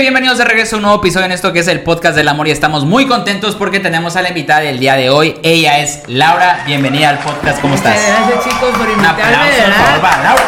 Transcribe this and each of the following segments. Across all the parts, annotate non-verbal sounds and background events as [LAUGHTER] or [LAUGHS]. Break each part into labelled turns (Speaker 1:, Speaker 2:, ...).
Speaker 1: gente? Bienvenidos de regreso a un nuevo episodio en esto que es el podcast del amor y estamos muy contentos porque tenemos a la invitada del día de hoy. Ella es Laura. Bienvenida al podcast. ¿Cómo estás?
Speaker 2: Muchas gracias chicos por
Speaker 1: Un
Speaker 2: invitarme,
Speaker 1: aplauso,
Speaker 2: de
Speaker 1: por
Speaker 2: verdad.
Speaker 1: para Laura.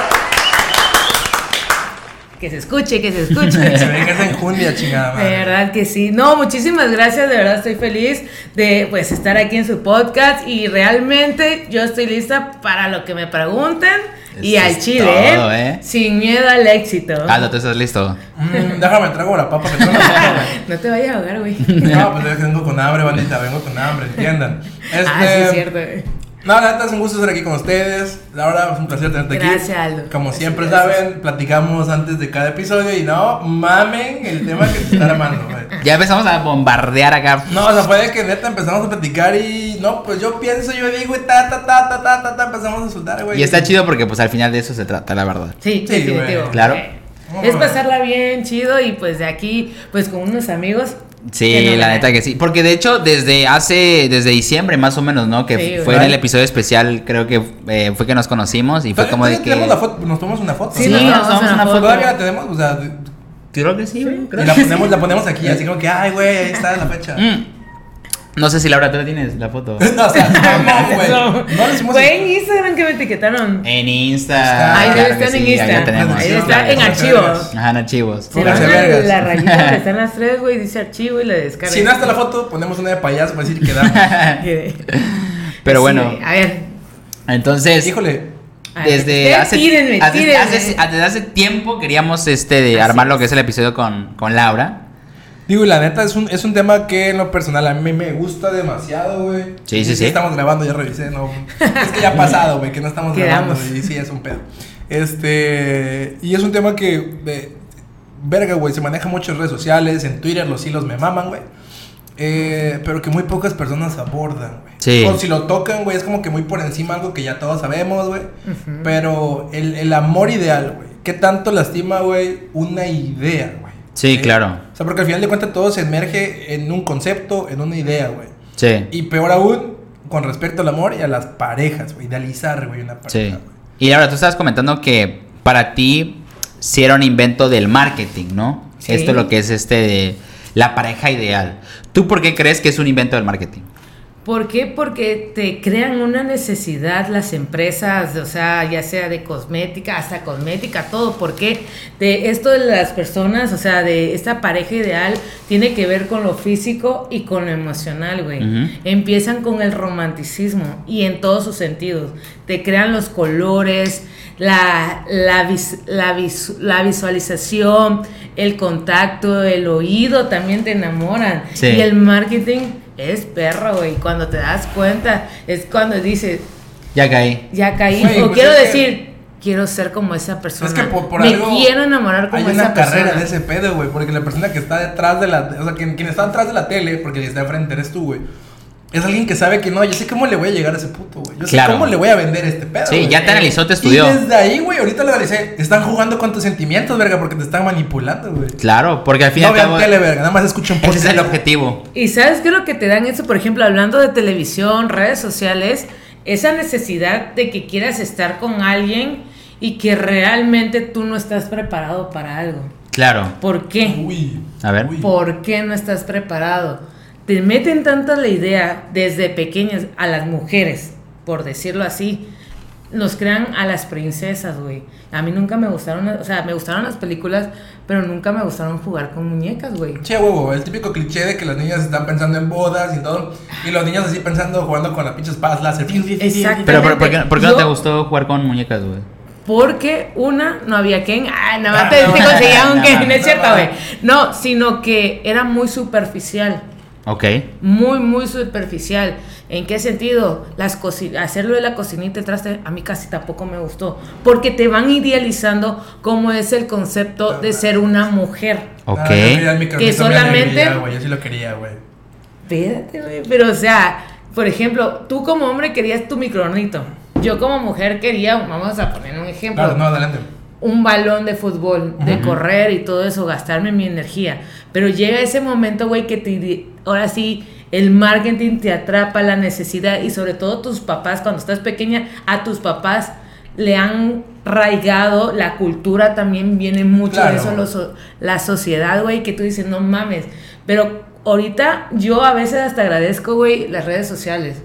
Speaker 2: Que se escuche, que se escuche. [LAUGHS]
Speaker 3: Se ve que es en Jundia, chingada
Speaker 2: De verdad que sí. No, muchísimas gracias. De verdad estoy feliz de pues estar aquí en su podcast y realmente yo estoy lista para lo que me pregunten y al chile,
Speaker 1: todo,
Speaker 2: ¿eh?
Speaker 1: ¿eh?
Speaker 2: Sin miedo al éxito.
Speaker 1: Aldo, ¿tú estás listo?
Speaker 3: Mm, déjame, traigo la papa que la. [LAUGHS]
Speaker 2: No te vayas a ahogar, güey. [LAUGHS]
Speaker 3: No, pues es que vengo con hambre, bandita, vengo con hambre, entiendan. Este, [LAUGHS]
Speaker 2: Ah, sí, es cierto. güey.
Speaker 3: No, la neta es un gusto estar aquí con ustedes. Laura, es un placer tenerte aquí.
Speaker 2: Gracias, Aldo.
Speaker 3: Como
Speaker 2: Gracias,
Speaker 3: siempre
Speaker 2: gracias.
Speaker 3: saben, platicamos antes de cada episodio y no mamen el tema que se está armando, güey.
Speaker 1: Ya empezamos a bombardear acá.
Speaker 3: No, o sea, puede que neta empezamos a platicar y no, pues yo pienso, yo digo y ta ta ta ta ta ta, ta empezamos a soltar, güey.
Speaker 1: Y está chido porque pues al final de eso se trata, la verdad.
Speaker 2: Sí,
Speaker 3: Sí,
Speaker 2: definitivo.
Speaker 3: güey.
Speaker 1: Claro.
Speaker 2: Es pasarla bien, chido y pues de aquí, pues con unos amigos.
Speaker 1: Sí,
Speaker 2: no
Speaker 1: la neta que sí. Porque de hecho, desde hace, desde diciembre más o menos, ¿no? Que
Speaker 2: Sí,
Speaker 1: fue en el episodio especial, creo que eh, fue que nos conocimos y fue como de que...
Speaker 3: tenemos la foto, nos tomamos una foto.
Speaker 2: Sí, nos tomamos una
Speaker 1: una
Speaker 2: foto.
Speaker 3: Todavía la tenemos, o sea,
Speaker 1: Creo que sí,
Speaker 3: y la ponemos, la ponemos aquí, así como que, ay, güey, ahí está la fecha.
Speaker 1: Mm. No sé si Laura, tú la tienes la foto. [LAUGHS]
Speaker 3: No, o sea, no, [LAUGHS] güey. No lo hicimos.
Speaker 2: Fue en Instagram que me etiquetaron.
Speaker 1: En Insta.
Speaker 2: Ahí
Speaker 1: claro que
Speaker 2: estar en Insta.
Speaker 1: tenemos.
Speaker 2: Ahí está
Speaker 3: claro,
Speaker 2: en archivos.
Speaker 1: Ajá, en archivos.
Speaker 2: Se van a
Speaker 3: vergas.
Speaker 2: la rayita donde [LAUGHS] están las tres, güey, dice archivo y le descarga.
Speaker 3: Si no está la foto, ponemos una de payaso para decir que da.
Speaker 1: Pero
Speaker 2: Sí,
Speaker 1: bueno,
Speaker 2: a ver.
Speaker 1: entonces,
Speaker 3: Híjole.
Speaker 1: desde hace,
Speaker 2: tírenme,
Speaker 1: hace,
Speaker 2: tírenme.
Speaker 1: hace- desde hace tiempo queríamos este de
Speaker 2: Así
Speaker 1: armar lo que
Speaker 2: es.
Speaker 1: es el episodio con, con Laura.
Speaker 3: Digo, y la neta es un, es un tema que en lo personal a mí me gusta demasiado, güey.
Speaker 1: Sí, sí, sí.
Speaker 3: Estamos grabando, ya revisé, no. Es que ya ha pasado, güey, que no estamos grabando. Y sí, es un pedo. Este. Y es un tema que. eh, verga, güey, se maneja mucho en redes sociales, en Twitter los hilos me maman, güey. Eh, pero que muy pocas personas abordan, güey.
Speaker 1: Sí.
Speaker 3: O si lo tocan, güey, es como que muy por encima algo que ya todos sabemos, güey. Pero el, el amor ideal, güey. ¿Qué tanto lastima, güey, una idea, güey?
Speaker 1: Sí,
Speaker 3: ¿Eh?
Speaker 1: claro.
Speaker 3: Sea, porque al final de cuentas todo se emerge en un concepto, en una idea, güey.
Speaker 1: Sí.
Speaker 3: Y peor aún, con respecto al amor y a las parejas, güey. Idealizar, güey, una pareja.
Speaker 1: Sí.
Speaker 3: güey.
Speaker 1: Y Laura, tú estabas comentando que para ti sí era un invento del marketing, ¿no?
Speaker 2: Sí.
Speaker 1: Esto es lo que es este de la pareja ideal. ¿Tú por qué crees que es un invento del marketing?
Speaker 2: ¿Por qué? Porque te crean una necesidad las empresas, o sea, ya sea de cosmética, hasta cosmética, todo. ¿Por qué? De esto de las personas, o sea, de esta pareja ideal, tiene que ver con lo físico y con lo emocional, güey. Empiezan con el romanticismo y en todos sus sentidos. Te crean los colores, la, la, vis- la, vis- la visualización, el contacto, el oído también te enamoran.
Speaker 1: Sí.
Speaker 2: Y el marketing es perro, güey. Cuando te das cuenta, es cuando dices,
Speaker 1: Ya caí.
Speaker 2: ya caí. O
Speaker 3: pues
Speaker 2: quiero
Speaker 3: que-
Speaker 2: decir, quiero ser como esa persona.
Speaker 3: Es que por, por
Speaker 2: Me
Speaker 3: algo
Speaker 2: quiero enamorar como
Speaker 3: Hay
Speaker 2: esa
Speaker 3: una
Speaker 2: persona.
Speaker 3: carrera de ese pedo, güey. Porque la persona que está detrás de la. O sea, quien, quien está detrás de la tele, porque el que está enfrente eres tú, güey. Es alguien que sabe que no, yo sé cómo le voy a llegar a ese puto, güey. Yo sé cómo le voy a vender este pedo.
Speaker 1: Sí, ya te analizó, te estudió.
Speaker 3: Y desde ahí, güey, ahorita lo analicé. Están jugando con tus sentimientos, verga, porque te están manipulando, güey.
Speaker 1: Claro, porque al fin y
Speaker 3: No
Speaker 1: al
Speaker 3: vean
Speaker 1: cabo
Speaker 3: tele, verga, nada más escuchen
Speaker 1: ese es el
Speaker 3: podcast.
Speaker 1: objetivo.
Speaker 2: Y sabes qué es lo que te dan eso, por ejemplo, hablando de televisión, redes sociales, esa necesidad de que quieras estar con alguien y que realmente tú no estás preparado para algo.
Speaker 1: Claro.
Speaker 2: ¿Por qué?
Speaker 3: Uy.
Speaker 1: A ver.
Speaker 3: Uy.
Speaker 2: ¿Por qué no estás preparado? Te meten tanto la idea desde pequeñas a las mujeres, por decirlo así. Nos crean a las princesas, güey. A mí nunca me gustaron, o sea, me gustaron las películas, pero nunca me gustaron jugar con muñecas, güey.
Speaker 3: Che, huevo, el típico cliché de que las niñas están pensando en bodas y todo. Y los niños así pensando, jugando con las pinches espadas láser.
Speaker 2: Exacto.
Speaker 1: Pero, pero ¿por qué, por qué no te gustó jugar con muñecas, güey?
Speaker 2: Porque una, no había Ken, ah, nada
Speaker 3: Ah,
Speaker 2: más te,
Speaker 3: no,
Speaker 2: te
Speaker 3: no,
Speaker 2: conseguía un
Speaker 1: no,
Speaker 2: Ken,
Speaker 1: no,
Speaker 2: es cierto, güey. No, sino que era muy superficial.
Speaker 1: Ok.
Speaker 2: Muy, muy superficial. ¿En qué sentido? Las hacerlo de la cocinita el traste, a mí casi tampoco me gustó. Porque te van idealizando cómo es el concepto de ser una mujer.
Speaker 1: Ok.
Speaker 3: Ah, yo quería el micronito,
Speaker 2: Que solamente-
Speaker 3: alegría, güey, Yo sí lo quería, güey.
Speaker 2: Espérate, güey. Pero, o sea, por ejemplo, tú como hombre querías tu micronito. Yo como mujer quería, vamos a poner un ejemplo.
Speaker 3: Claro, no, adelante.
Speaker 2: Un balón de fútbol, de correr y todo eso, gastarme mi energía. Pero llega ese momento, güey, que te, ahora sí, el marketing te atrapa la necesidad y sobre todo tus papás, cuando estás pequeña, a tus papás le han raigado, la cultura también viene mucho
Speaker 3: Claro.
Speaker 2: de eso, la sociedad, güey, que tú dices, no mames. Pero ahorita yo a veces hasta agradezco, güey, las redes sociales,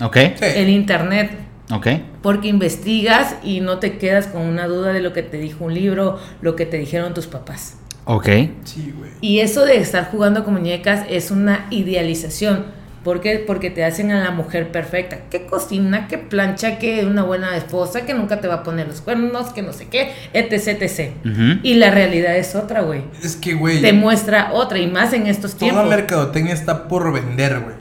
Speaker 1: Ok,
Speaker 3: Sí.
Speaker 2: el internet.
Speaker 1: Ok.
Speaker 2: Porque investigas y no te quedas con una duda de lo que te dijo un libro, lo que te dijeron tus papás.
Speaker 1: Ok.
Speaker 3: Sí, güey.
Speaker 2: Y eso de estar jugando con muñecas es una idealización. ¿Por qué? Porque te hacen a la mujer perfecta. Que cocina, que plancha, que una buena esposa, que nunca te va a poner los cuernos, que no sé qué, etc, etc. Y la realidad es otra, güey.
Speaker 3: Es que, güey.
Speaker 2: Te muestra otra, y más en estos
Speaker 3: Toda
Speaker 2: tiempos.
Speaker 3: mercadotecnia está por vender, güey.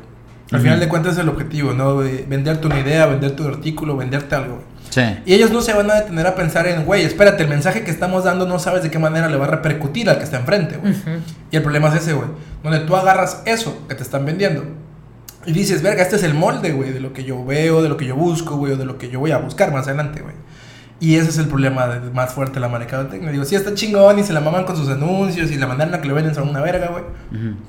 Speaker 3: Al final de cuentas es el objetivo, ¿no? güey? Venderte una idea, venderte un artículo, venderte algo, güey.
Speaker 1: Sí.
Speaker 3: Y ellos no se van a detener a pensar en, güey, espérate, el mensaje que estamos dando no sabes de qué manera le va a repercutir al que está enfrente, güey. Y el problema es ese, güey. Donde tú agarras eso que te están vendiendo y dices, verga, este es el molde, güey, de lo que yo veo, de lo que yo busco, güey, o de lo que yo voy a buscar más adelante, güey. Y ese es el problema de- más fuerte de la mercadotecnia. Digo, sí está chingón y se la maman con sus anuncios y la mandan a que le venden son una verga, güey.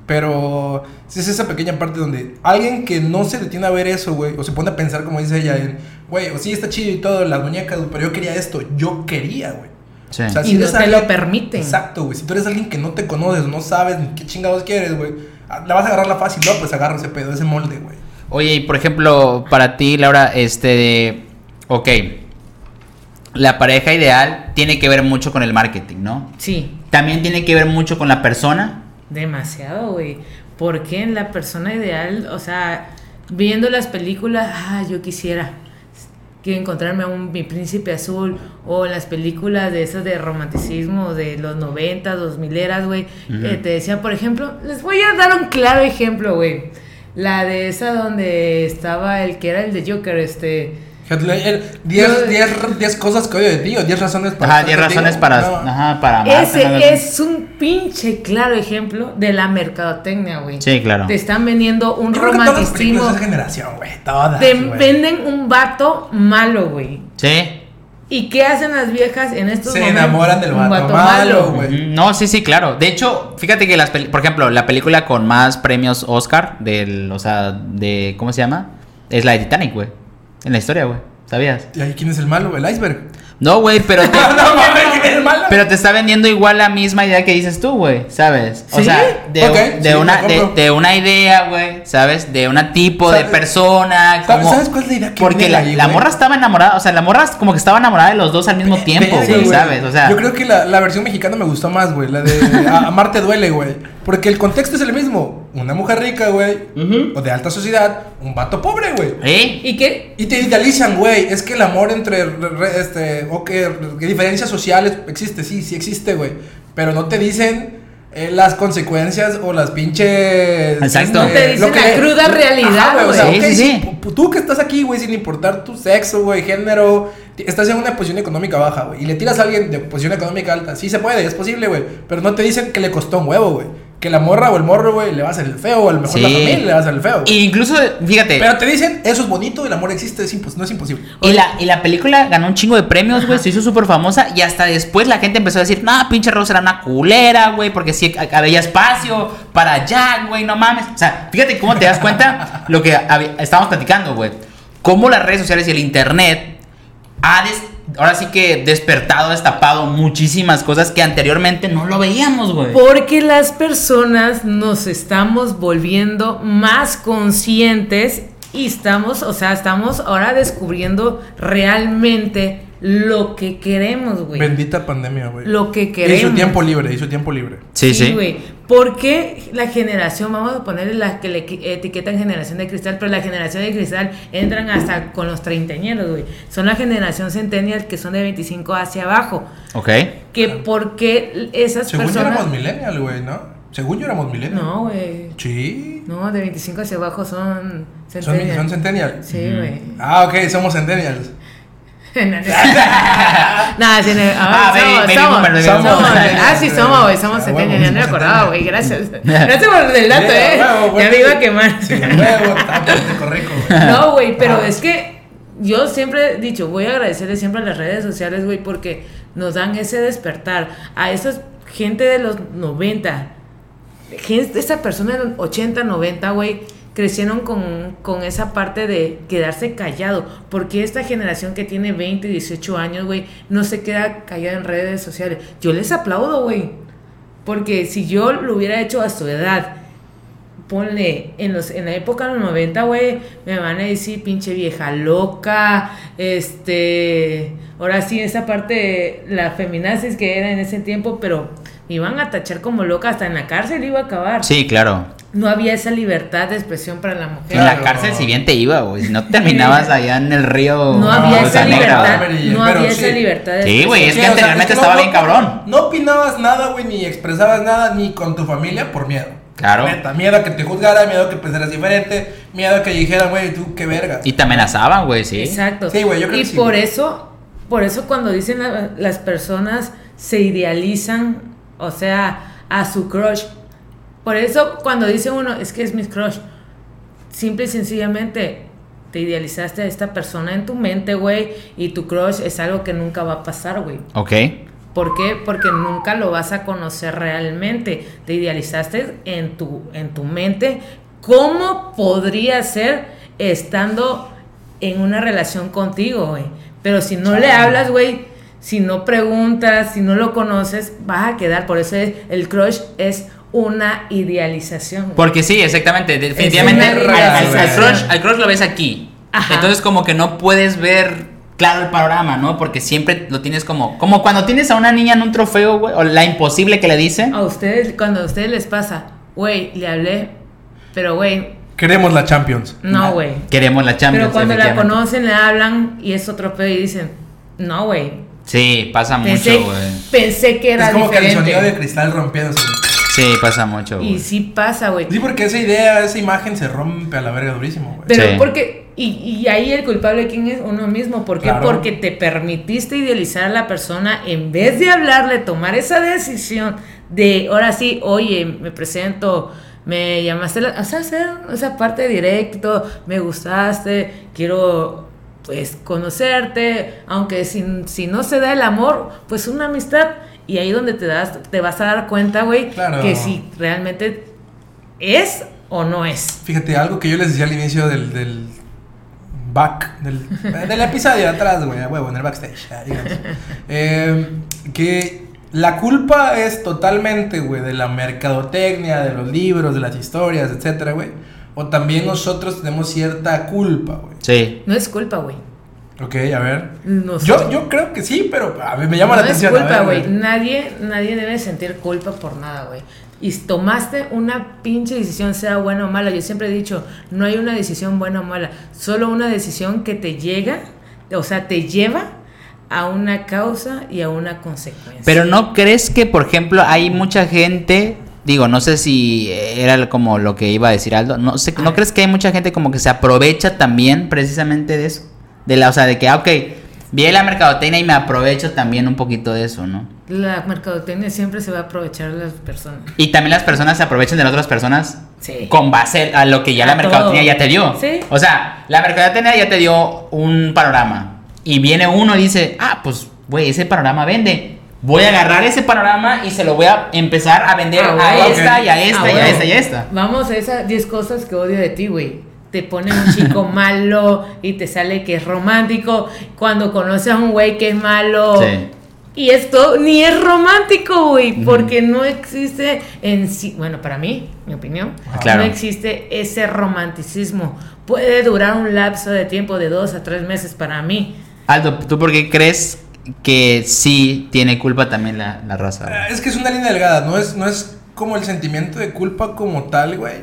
Speaker 3: Pero sí es esa pequeña parte donde alguien que no se detiene a ver eso, güey, o se pone a pensar, como dice ella, en, güey, o sí está chido y todo, las muñecas, pero yo quería esto, yo quería, güey.
Speaker 1: Sí.
Speaker 3: O sea,
Speaker 2: Y no te lo permiten.
Speaker 3: Exacto, güey. Si tú eres alguien que no te conoces, no sabes ni qué chingados quieres, güey, ah, la vas a agarrar la fácil, no, pues agarra ese pedo, ese molde, güey.
Speaker 1: Oye, y por ejemplo, para ti, Laura, este de. Ok. La pareja ideal tiene que ver mucho con el marketing, ¿no?
Speaker 2: Sí,
Speaker 1: También tiene que ver mucho con la persona.
Speaker 2: demasiado, güey. Porque en la persona ideal, o sea, viendo las películas, ah, yo quisiera que encontrarme a un mi príncipe azul o en las películas de esas de romanticismo de los 90, 2000 eras, güey,
Speaker 1: Ujú.
Speaker 2: eh, te decía, por ejemplo, les voy a dar un claro ejemplo, güey. La de esa donde estaba el que era el de Joker, este
Speaker 3: 10 10 10 cosas que odio de ti o 10 razones para.
Speaker 1: Ajá,
Speaker 3: estar
Speaker 1: 10 razones para.
Speaker 3: No.
Speaker 1: Ajá, para amarte.
Speaker 2: Ese es un pinche claro ejemplo de la mercadotecnia, güey.
Speaker 1: Sí, claro.
Speaker 2: Te están vendiendo un
Speaker 3: Yo todas
Speaker 2: romanticismo.
Speaker 3: de esa generación, güey, todas.
Speaker 2: Te
Speaker 3: güey.
Speaker 2: venden un vato malo, güey.
Speaker 1: Sí.
Speaker 2: ¿Y qué hacen las viejas en estos
Speaker 3: Se
Speaker 2: momentos?
Speaker 3: enamoran del
Speaker 2: Un
Speaker 3: vato malo, güey.
Speaker 1: No, sí, sí, claro. De hecho, fíjate que las por ejemplo, la película con más premios Oscar del, o sea, de ¿cómo se llama? Es la de Titanic, güey. En la historia, güey. ¿Sabías?
Speaker 3: ¿Y ahí quién es el malo? El iceberg.
Speaker 1: No, güey, pero [LAUGHS] te,
Speaker 3: no mames, [LAUGHS]
Speaker 1: pero te está vendiendo igual la misma idea que dices tú, güey, ¿sabes? O
Speaker 2: ¿Sí?
Speaker 1: sea, de,
Speaker 3: Ok,
Speaker 1: un- de
Speaker 3: sí,
Speaker 1: una de, una idea, güey, ¿sabes? De un tipo de
Speaker 3: ¿Sabes-
Speaker 1: persona,
Speaker 3: ¿Sabes-
Speaker 1: como
Speaker 3: sabes cuál es la idea que
Speaker 1: Porque la,
Speaker 3: ahí,
Speaker 1: la morra estaba enamorada, o sea, la morra como que estaba enamorada de los dos al mismo tiempo, güey, ¿sabes? O sea,
Speaker 3: yo creo que la, la versión mexicana me gustó más, güey. La de a- Amarte duele, güey. Porque el contexto es el mismo. Una mujer rica, güey. O de alta sociedad. Un vato pobre, güey.
Speaker 1: ¿eh?
Speaker 2: ¿Y qué?
Speaker 3: Y te idealizan, güey. Es que el amor entre. re- re- este. O que diferencias sociales existe. Sí, sí existe, güey. Pero no te dicen. eh, las consecuencias o las pinches.
Speaker 1: Exacto.
Speaker 2: No te dicen
Speaker 3: lo que-
Speaker 2: la cruda realidad,
Speaker 3: güey, o sea,
Speaker 1: Sí, sí,
Speaker 3: sí,
Speaker 1: sí.
Speaker 3: pu- Tú que estás aquí, güey, sin importar tu sexo, güey, género, estás en una posición económica baja, güey, y le tiras a alguien de posición económica alta. Sí se puede, es posible, güey, pero no te dicen que le costó un huevo, güey. Que la morra o el morro, güey, le va a hacer el feo, o a lo mejor la
Speaker 1: Sí.
Speaker 3: familia le va a hacer el feo.
Speaker 1: Y incluso, fíjate,
Speaker 3: Pero te dicen, eso es bonito, el amor existe, es impos- no es imposible.
Speaker 1: Y la, y la película ganó un chingo de premios, güey, se hizo súper famosa y hasta después la gente empezó a decir, no, pinche Rose era una culera, güey, porque sí ha- había espacio para Jack, güey, no mames. O sea, fíjate cómo te das cuenta lo que estábamos platicando, güey. Cómo las redes sociales y el internet ha des- ahora sí que despertado, destapado muchísimas cosas que anteriormente no lo veíamos, güey.
Speaker 2: Porque las personas nos estamos volviendo más conscientes y estamos, o sea, estamos ahora descubriendo realmente lo que queremos, güey.
Speaker 3: Bendita pandemia, güey.
Speaker 2: Lo que
Speaker 3: Y su
Speaker 2: queremos.
Speaker 3: tiempo libre, y su tiempo libre.
Speaker 1: Sí, sí.
Speaker 2: güey. Porque la generación, vamos a ponerle la que le etiquetan generación de cristal, pero la generación de cristal entran hasta con los treintañeros, güey. Son la generación centennial que son de 25 hacia abajo.
Speaker 1: Ok.
Speaker 2: Que porque esas
Speaker 3: Según yo
Speaker 2: personas.
Speaker 3: éramos millennial, güey, ¿no? Según yo éramos millennial.
Speaker 2: No, güey.
Speaker 3: Sí.
Speaker 2: No, de 25 hacia abajo son
Speaker 3: Son,
Speaker 2: centennial.
Speaker 3: son centennial.
Speaker 2: Sí, güey.
Speaker 3: Ah, ok, somos centennials. [LAUGHS]
Speaker 2: Nada, sí, no,
Speaker 1: Ah,
Speaker 2: ah, somos, somos, somos, ah, sí, somos, güey, somos
Speaker 3: huevo,
Speaker 2: ya no me acordaba, güey, gracias. [LAUGHS] Gracias por el dato, eh. ya me iba a quemar. [LAUGHS] No, güey, pero
Speaker 3: Ah.
Speaker 2: es que yo siempre he dicho, voy a agradecerle siempre a las redes sociales, güey, porque nos dan ese despertar a esa gente de los 90, gente, esa persona de los 80, 90, güey, crecieron con, con esa parte de quedarse callado. Porque esta generación que tiene 20, 18 años, güey, no se queda callada en redes sociales. Yo les aplaudo, güey. Porque si yo lo hubiera hecho a su edad, ponle, en, los, en la época de los 90, güey, me van a decir pinche vieja loca, este, ahora sí, esa parte, la feminazis que era en ese tiempo, pero me iban a tachar como loca, hasta en la cárcel iba a acabar.
Speaker 1: Sí, claro.
Speaker 2: No había esa libertad de expresión para la mujer.
Speaker 1: En la
Speaker 3: Claro.
Speaker 1: cárcel si bien te iba, güey. Si no terminabas [LAUGHS] allá en el río.
Speaker 2: No había
Speaker 3: No,
Speaker 2: esa libertad, no
Speaker 3: pero
Speaker 2: había
Speaker 3: sí.
Speaker 2: esa libertad de
Speaker 1: Sí, güey, es
Speaker 2: expresión.
Speaker 1: que anteriormente estaba bien cabrón.
Speaker 3: No opinabas nada, güey, ni expresabas nada, ni con tu familia por miedo.
Speaker 1: Claro.
Speaker 3: Neta, miedo a que te juzgaran, miedo a que pensaras diferente, miedo a que dijeran, güey, tú qué verga.
Speaker 1: Y te amenazaban, güey, sí.
Speaker 2: Exacto.
Speaker 3: Sí, güey, yo creo
Speaker 2: y
Speaker 3: que sí,
Speaker 2: por
Speaker 3: güey.
Speaker 2: eso, por eso cuando dicen la- las personas se idealizan, o sea, a su crush. Por eso cuando dice uno, es que es mi crush, simple y sencillamente te idealizaste a esta persona en tu mente, güey, y tu crush es algo que nunca va a pasar, güey.
Speaker 1: Ok.
Speaker 2: ¿Por qué? Porque nunca lo vas a conocer realmente. Te idealizaste en tu, en tu mente cómo podría ser estando en una relación contigo, güey. Pero si no le hablas, güey, si no preguntas, si no lo conoces, vas a quedar. Por eso es- el crush es una idealización.
Speaker 1: Porque sí, exactamente. Definitivamente al, crush, al crush lo ves aquí.
Speaker 2: Ajá.
Speaker 1: Entonces como que no puedes ver claro el panorama, ¿no? Porque siempre lo tienes como... Como cuando tienes a una niña en un trofeo, güey. O la imposible que le dice.
Speaker 2: A ustedes, cuando a ustedes les pasa, güey, le hablé, pero güey,
Speaker 3: Queremos la Champions.
Speaker 2: no, güey.
Speaker 1: Queremos la Champions.
Speaker 2: Pero cuando la conocen, le hablan y es otro pedo y dicen, no, güey.
Speaker 1: Sí, pasa
Speaker 2: Pensé,
Speaker 1: mucho, güey.
Speaker 2: pensé que era
Speaker 3: es como que el
Speaker 2: diferente.
Speaker 3: sonido de cristal rompiéndose.
Speaker 1: Sí, pasa mucho,
Speaker 2: y
Speaker 1: güey.
Speaker 2: sí pasa, güey.
Speaker 3: Sí, porque esa idea, esa imagen se rompe a la verga durísimo, güey.
Speaker 2: Pero
Speaker 1: Sí.
Speaker 2: porque, y, y ahí el culpable, ¿quién es? Uno mismo. ¿Por qué?
Speaker 3: Claro.
Speaker 2: Porque te permitiste idealizar a la persona en vez de hablarle, tomar esa decisión de, ahora sí, oye, me presento, me llamaste, la- o sea, hacer esa parte directo, me gustaste, quiero, pues, conocerte, aunque si, si no se da el amor, pues una amistad. Y ahí donde te das, te vas a dar cuenta, güey,
Speaker 3: Claro.
Speaker 2: que si realmente es o no es.
Speaker 3: Fíjate, algo que yo les decía al inicio del, del back, del, del episodio de atrás, güey, a huevo, en el backstage. [LAUGHS] Eh, que la culpa es totalmente, güey, de la mercadotecnia, de los libros, de las historias, etcétera, güey. O también nosotros tenemos cierta culpa, güey.
Speaker 1: Sí.
Speaker 2: No es culpa, güey.
Speaker 3: Ok, a ver.
Speaker 2: No
Speaker 3: Yo, yo creo que sí, pero a mí me llama
Speaker 2: no
Speaker 3: la atención.
Speaker 2: es
Speaker 3: a
Speaker 2: culpa, güey. Nadie, nadie debe sentir culpa por nada, güey. Y tomaste una pinche decisión, sea buena o mala. Yo siempre he dicho, no hay una decisión buena o mala. Solo una decisión que te llega, o sea, te lleva a una causa y a una consecuencia.
Speaker 1: Pero no crees que, por ejemplo, hay mucha gente, digo, no sé si era como lo que iba a decir Aldo, no sé, ¿no crees que hay mucha gente como que se aprovecha también precisamente de eso? De la, o sea, de que, ah, ok, vi la mercadotecnia y me aprovecho también un poquito de eso, ¿no?
Speaker 2: La mercadotecnia siempre se va a aprovechar de las personas.
Speaker 1: Y también las personas se aprovechan de las otras personas
Speaker 2: Sí.
Speaker 1: con base a lo que ya
Speaker 2: A
Speaker 1: la mercadotecnia
Speaker 2: todo.
Speaker 1: ya te dio.
Speaker 2: Sí.
Speaker 1: O sea, la mercadotecnia ya te dio un panorama. Y viene uno y dice, ah, pues, güey, ese panorama vende. Voy a agarrar ese panorama y se lo voy a empezar a vender
Speaker 2: Ah,
Speaker 1: a esta y a esta
Speaker 2: Ah,
Speaker 1: y a
Speaker 2: güey.
Speaker 1: esta y a esta.
Speaker 2: Vamos a esas 10 cosas que odio de ti, güey. Te pone un chico [LAUGHS] malo y te sale que es romántico. Cuando conoces a un güey que es malo.
Speaker 1: Sí.
Speaker 2: Y esto ni es romántico, güey. Porque no existe en sí. Bueno, para mí, mi opinión.
Speaker 3: Ah,
Speaker 1: claro.
Speaker 2: No existe ese romanticismo. Puede durar un lapso de tiempo de dos a tres meses para mí.
Speaker 1: Aldo, ¿tú por qué crees que sí tiene culpa también la, la raza? güey?
Speaker 3: Eh, Es que es una línea delgada, no es, no es como el sentimiento de culpa como tal, güey.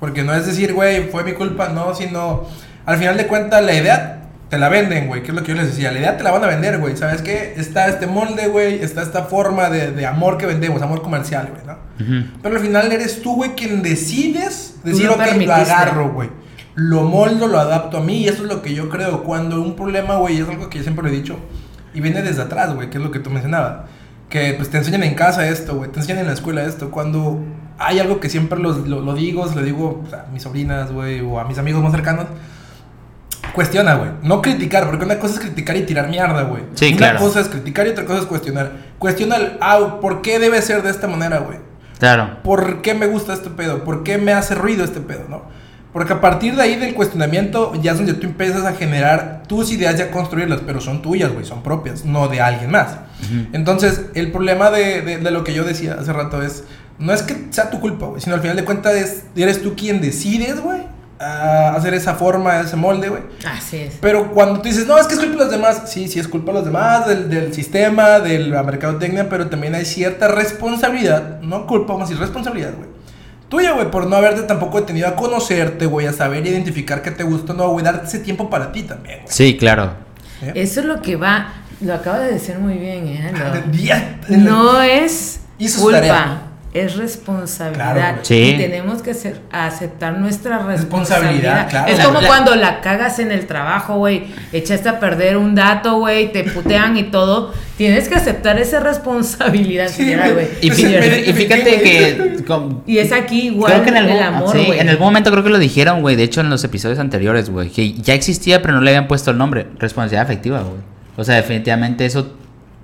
Speaker 3: Porque no es decir, güey, fue mi culpa, no, sino al final de cuentas la idea te la venden, güey, que es lo que yo les decía, la idea te la van a vender, güey, ¿sabes qué? Está este molde, güey, está esta forma de, de amor que vendemos, amor comercial, güey, ¿no? Pero al final eres tú, güey, quien decides decir,
Speaker 2: lo
Speaker 3: ok, lo agarro, güey. Lo moldo, lo adapto a mí y eso es lo que yo creo. Cuando un problema, güey, es algo que yo siempre lo he dicho y viene desde atrás, güey, que es lo que tú mencionabas. Que pues te enseñan en casa esto, güey, te enseñan en la escuela esto. Cuando hay algo que siempre los- lo, lo digo, se lo digo a mis sobrinas, güey, o a mis amigos más cercanos. Cuestiona, güey. No criticar, porque una cosa es criticar y tirar mierda, güey.
Speaker 1: Sí,
Speaker 3: una
Speaker 1: claro.
Speaker 3: cosa es criticar y otra cosa es cuestionar. Cuestiona el, ah, ¿por qué debe ser de esta manera, güey?
Speaker 1: Claro.
Speaker 3: ¿Por qué me gusta este pedo? ¿Por qué me hace ruido este pedo, no? Porque a partir de ahí del cuestionamiento ya es donde tú empiezas a generar tus ideas y a construirlas, pero son tuyas, güey, son propias, no de alguien más. Entonces, el problema de, de- de lo que yo decía hace rato es, no es que sea tu culpa, güey, sino al final de cuentas es- eres tú quien decides, güey, a hacer esa forma, ese molde, güey.
Speaker 2: Así es.
Speaker 3: Pero cuando tú dices, no, es que es culpa de los demás, sí, sí es culpa de los demás, del, del sistema, de la mercadotecnia, pero también hay cierta responsabilidad, no culpa, vamos a decir responsabilidad, güey. Tuya, güey, por no haberte tampoco detenido a conocerte, güey, a saber identificar qué te gusta o no, güey, darte ese tiempo para ti también, güey.
Speaker 1: Sí, claro.
Speaker 3: ¿Eh?
Speaker 2: Eso es lo que va, lo acaba de decir muy bien, ¿eh?
Speaker 3: Ah,
Speaker 2: Lo- No es
Speaker 3: Hizo su
Speaker 2: culpa,
Speaker 3: tarea.
Speaker 2: Es responsabilidad.
Speaker 3: Claro, güey.
Speaker 1: Sí.
Speaker 2: Y tenemos que hacer- aceptar nuestra
Speaker 3: Responsabilidad,
Speaker 2: responsabilidad.
Speaker 3: claro.
Speaker 2: Es
Speaker 1: La-
Speaker 2: como
Speaker 1: la-
Speaker 2: cuando la cagas en el trabajo, güey. Echaste a perder un dato, güey. Te putean y todo. Tienes que aceptar esa responsabilidad,
Speaker 3: Sí,
Speaker 2: señora,
Speaker 3: güey.
Speaker 1: Y, fíjate que... con-
Speaker 2: Y es aquí igual
Speaker 1: Creo que en algún,
Speaker 2: el amor,
Speaker 1: sí, en algún momento creo que lo dijeron, güey. De hecho, en los episodios anteriores, güey. Que ya existía, pero no le habían puesto el nombre. Responsabilidad afectiva, güey. O sea, definitivamente eso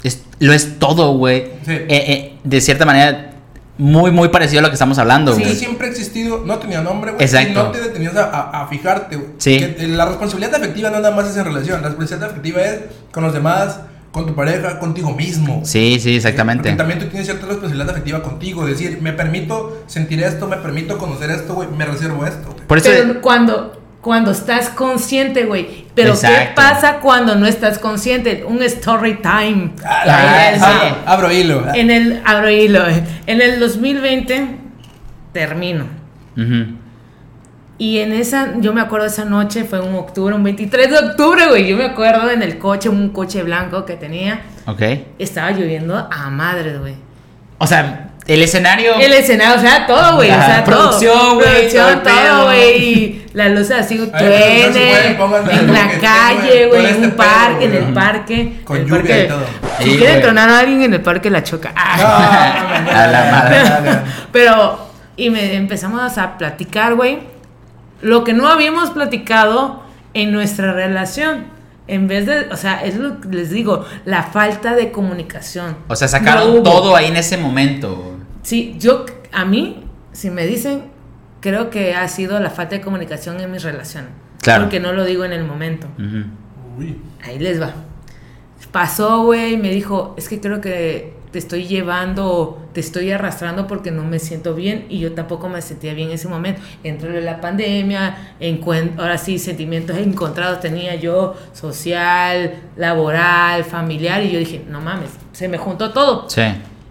Speaker 1: es, lo es todo, güey.
Speaker 3: Sí.
Speaker 1: Eh, eh, de cierta manera, muy, muy parecido a lo que estamos hablando,
Speaker 3: Sí,
Speaker 1: güey.
Speaker 3: siempre ha existido, no tenía nombre, güey.
Speaker 1: Exacto.
Speaker 3: Y no te detenías a, a- a fijarte, güey.
Speaker 1: Sí.
Speaker 3: Que la responsabilidad afectiva no nada más es en relación. La responsabilidad afectiva es con los demás, con tu pareja, contigo mismo.
Speaker 1: Sí, sí, exactamente.
Speaker 3: Porque también tú tienes cierta responsabilidad afectiva contigo. Decir, me permito sentir esto, me permito conocer esto, güey. Me reservo esto.
Speaker 1: Por eso...
Speaker 2: Pero cuando, cuando estás consciente, güey. Pero ¿qué pasa cuando no estás consciente? Un story time.
Speaker 3: Ah,
Speaker 1: Ah,
Speaker 3: abro, hilo.
Speaker 2: En el, abro hilo, en el 2020 termino. Y en esa, yo me acuerdo esa noche, fue un octubre, un 23 de octubre, güey. Yo me acuerdo en el coche, un coche blanco que tenía.
Speaker 1: Ok.
Speaker 2: Estaba lloviendo a madre, güey.
Speaker 1: O sea, el escenario...
Speaker 2: El escenario, o sea, todo, güey. O sea,
Speaker 1: producción, güey,
Speaker 2: Producción,
Speaker 1: todo
Speaker 2: güey. La luz así,
Speaker 3: pónganla
Speaker 2: en la calle, güey, en
Speaker 3: este
Speaker 2: un
Speaker 3: pedo,
Speaker 2: parque, en el parque.
Speaker 3: Con lluvia y todo.
Speaker 2: Si quieren
Speaker 1: güey.
Speaker 2: tronar a alguien en el parque, la choca. [LAUGHS]
Speaker 1: A la madre.
Speaker 2: Pero, y me empezamos a platicar, güey, lo que no habíamos platicado en nuestra relación. En vez de, o sea, es lo que les digo, la falta de comunicación.
Speaker 1: O sea, sacaron todo ahí en ese momento.
Speaker 2: Sí, yo, a mí, si me dicen, creo que ha sido la falta de comunicación en mis relaciones.
Speaker 1: Claro.
Speaker 2: Porque no lo digo en el momento.
Speaker 1: Ujú.
Speaker 3: Uy.
Speaker 2: Ahí les va. Pasó, güey, me dijo, es que creo que te estoy llevando, te estoy arrastrando porque no me siento bien y yo tampoco me sentía bien en ese momento. Entró la pandemia, ahora sí, sentimientos encontrados tenía yo, social, laboral, familiar, y yo dije, no mames, se me juntó todo.
Speaker 1: Sí.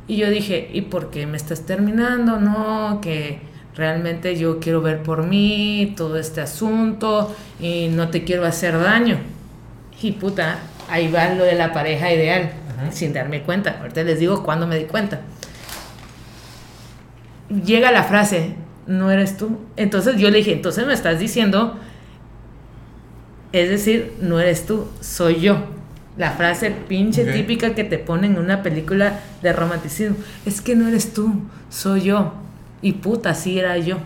Speaker 2: Y yo dije, ¿y por qué me estás terminando? No, que realmente yo quiero ver por mí todo este asunto y no te quiero hacer daño. Y puta, ahí va lo de la pareja ideal, sin darme cuenta. Ahorita les digo cuándo me di cuenta. Llega la frase, no eres tú. Entonces yo le dije, entonces me estás diciendo, es decir, no eres tú, soy yo. La frase pinche típica que te ponen en una película de romanticismo. Es que no eres tú, soy yo. Y puta, sí era yo.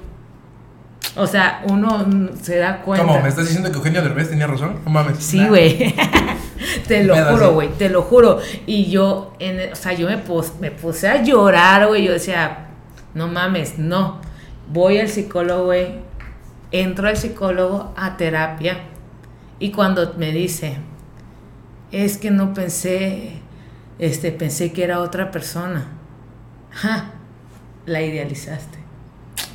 Speaker 2: O sea, uno se da cuenta.
Speaker 3: ¿Cómo? ¿Me estás diciendo que Eugenio Derbez tenía razón? No mames.
Speaker 2: Sí, güey. [LAUGHS] te lo juro, güey, te lo juro. Y yo, en, o sea, yo me, me puse a llorar, güey. Yo decía, no mames, no. Voy al psicólogo, güey. Entro al psicólogo a terapia. Y cuando me dice, es que no pensé, este, pensé que era otra persona. Ja, la idealizaste.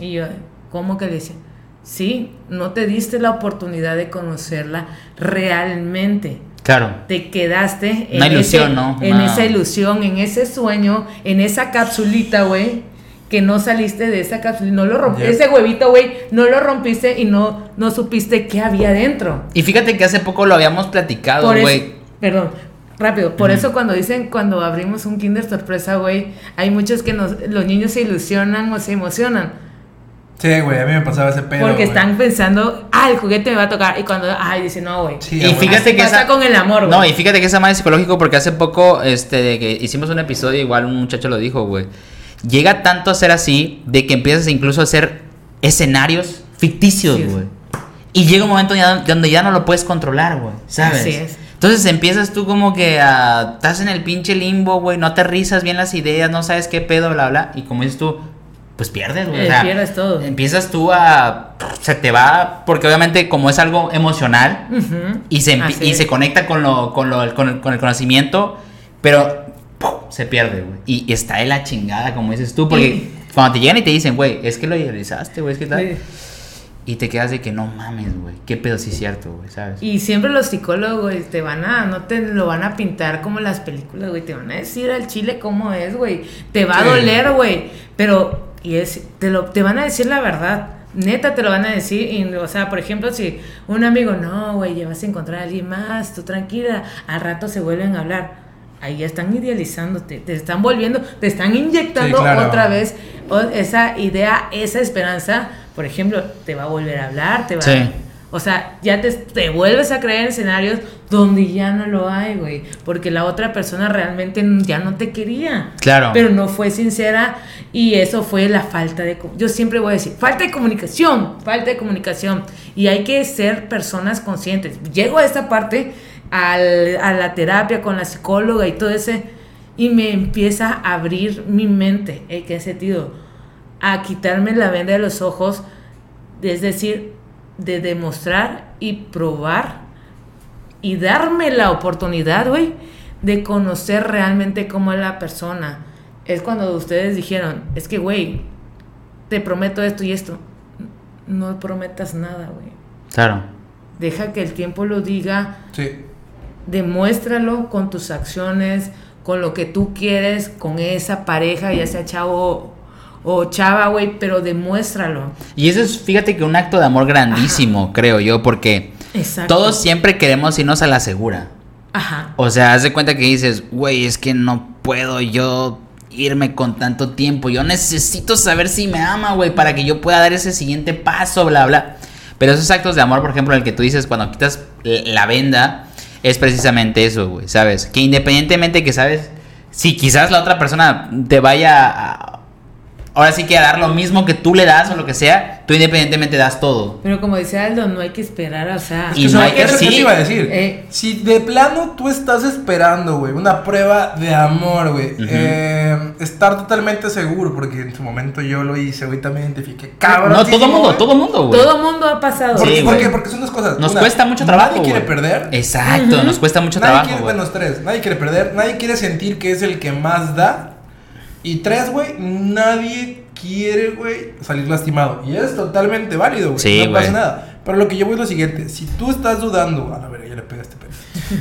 Speaker 2: Y yo, ¿cómo que le decía? Sí, no te diste la oportunidad de conocerla realmente.
Speaker 1: Claro.
Speaker 2: Te quedaste en,
Speaker 1: Una ilusión,
Speaker 2: ese-
Speaker 1: ¿no?
Speaker 2: en esa ilusión, en ese sueño, en esa capsulita, güey, que no saliste de esa capsulita, no lo rompiste, ese huevito, güey, no lo rompiste y no, no supiste qué había dentro.
Speaker 1: Y fíjate que hace poco lo habíamos platicado, güey.
Speaker 2: Perdón, rápido. Por
Speaker 1: Ujú.
Speaker 2: eso cuando dicen, cuando abrimos un Kinder sorpresa, güey, hay muchos que nos, los niños se ilusionan o se emocionan.
Speaker 3: Sí, güey, a mí me pasaba ese pedo.
Speaker 2: porque
Speaker 3: güey.
Speaker 2: están pensando, ah, el juguete me va a tocar. Y cuando, ay, dice, no, güey.
Speaker 3: Sí,
Speaker 1: Y
Speaker 3: güey.
Speaker 1: fíjate
Speaker 2: Así
Speaker 1: que
Speaker 2: pasa
Speaker 1: esa-
Speaker 2: con el amor, güey.
Speaker 1: No, y fíjate que esa madre es psicológico porque hace poco, este, de que hicimos un episodio, igual un muchacho lo dijo, güey. Llega tanto a ser así, de que empiezas incluso a hacer escenarios ficticios,
Speaker 2: Sí.
Speaker 1: güey. Y llega un momento ya, donde ya no lo puedes controlar, güey. ¿Sabes?
Speaker 2: Así es.
Speaker 1: Entonces empiezas tú como que a... Estás en el pinche limbo, güey. No aterrizas bien las ideas, no sabes qué pedo, bla, bla. Y como dices tú, pues pierdes, güey.
Speaker 2: Eh,
Speaker 1: o sea,
Speaker 2: pierdes todo.
Speaker 1: Empiezas tú a. Se te va. Porque obviamente, como es algo emocional y se,
Speaker 2: Así
Speaker 1: y se conecta con, lo, con, lo, con, el, con el conocimiento, pero se pierde, güey. Y, y está de la chingada, como dices tú, porque cuando te llegan y te dicen, güey, es que lo idealizaste, güey, es que tal.
Speaker 2: Sí.
Speaker 1: Y te quedas de que no mames, güey. Qué pedo, sí es cierto, güey, ¿sabes?
Speaker 2: Y siempre los psicólogos güey, te van a, no te lo van a pintar como las películas, güey, te van a decir al chile cómo es, güey. Te va
Speaker 3: Sí.
Speaker 2: a doler, güey, pero y es te lo te van a decir la verdad. Neta te lo van a decir, y, o sea, por ejemplo, si un amigo, no, güey, ya vas a encontrar a alguien más, tú tranquila, al rato se vuelven a hablar. Ahí ya están idealizándote, te están volviendo, te están inyectando
Speaker 3: Sí, claro.
Speaker 2: otra vez o- esa idea, esa esperanza. Por ejemplo, te va a volver a hablar, te va
Speaker 1: Sí.
Speaker 2: o sea, ya te, te vuelves a creer en escenarios donde ya no lo hay, güey. Porque la otra persona realmente ya no te quería.
Speaker 1: Claro.
Speaker 2: Pero no fue sincera y eso fue la falta de... Yo siempre voy a decir, falta de comunicación, falta de comunicación. Y hay que ser personas conscientes. Llego a esta parte, al- a la terapia con la psicóloga y todo ese, y me empieza a abrir mi mente. ¿En qué sentido? A quitarme la venda de los ojos, es decir, de demostrar y probar y darme la oportunidad, güey, de conocer realmente cómo es la persona. Es cuando ustedes dijeron, es que, güey, te prometo esto y esto. No prometas nada, güey.
Speaker 1: Claro.
Speaker 2: Deja que el tiempo lo diga,
Speaker 3: Sí.
Speaker 2: demuéstralo con tus acciones, con lo que tú quieres, con esa pareja, ya sea chavo o chava, güey, pero demuéstralo.
Speaker 1: Y eso es, fíjate que un acto de amor grandísimo, creo yo, porque
Speaker 2: Exacto.
Speaker 1: todos siempre queremos irnos a la segura.
Speaker 2: Ajá.
Speaker 1: O sea, haz de cuenta que dices, güey, es que no puedo yo irme con tanto tiempo. Yo necesito saber si me ama, güey, para que yo pueda dar ese siguiente paso, bla, bla. Pero esos actos de amor, por ejemplo, el que tú dices cuando quitas la venda, es precisamente eso, güey, ¿sabes? Que independientemente que sabes, si quizás la otra persona te vaya a... Ahora sí que a dar lo mismo que tú le das o lo que sea, tú independientemente das todo.
Speaker 2: Pero como dice Aldo, no hay que esperar, o sea...
Speaker 1: Y
Speaker 3: Eso-
Speaker 1: no hay que- sí.
Speaker 3: iba a decir.
Speaker 2: Eh.
Speaker 3: Si de plano tú estás esperando, güey, una prueba de amor, güey, eh, estar totalmente seguro, porque en su momento yo lo hice, güey, también identifiqué.
Speaker 1: No,
Speaker 3: Cabrón.
Speaker 1: todo mundo, todo mundo, güey.
Speaker 2: Todo mundo ha pasado.
Speaker 3: ¿Por,
Speaker 1: Sí,
Speaker 3: ¿por qué? Porque son dos cosas.
Speaker 1: Nos
Speaker 3: Una,
Speaker 1: cuesta mucho trabajo.
Speaker 3: Nadie quiere perder.
Speaker 1: Exacto, nos cuesta mucho
Speaker 3: nadie
Speaker 1: trabajo.
Speaker 3: quiere, menos tres. Nadie quiere perder. Nadie quiere sentir que es el que más da. Y tres, güey, nadie quiere, güey, salir lastimado. Y es totalmente válido, güey.
Speaker 1: Sí,
Speaker 3: no pasa nada. Pero lo que yo voy es lo siguiente. Si tú estás dudando. A la verga, ya le pegué a este pedo.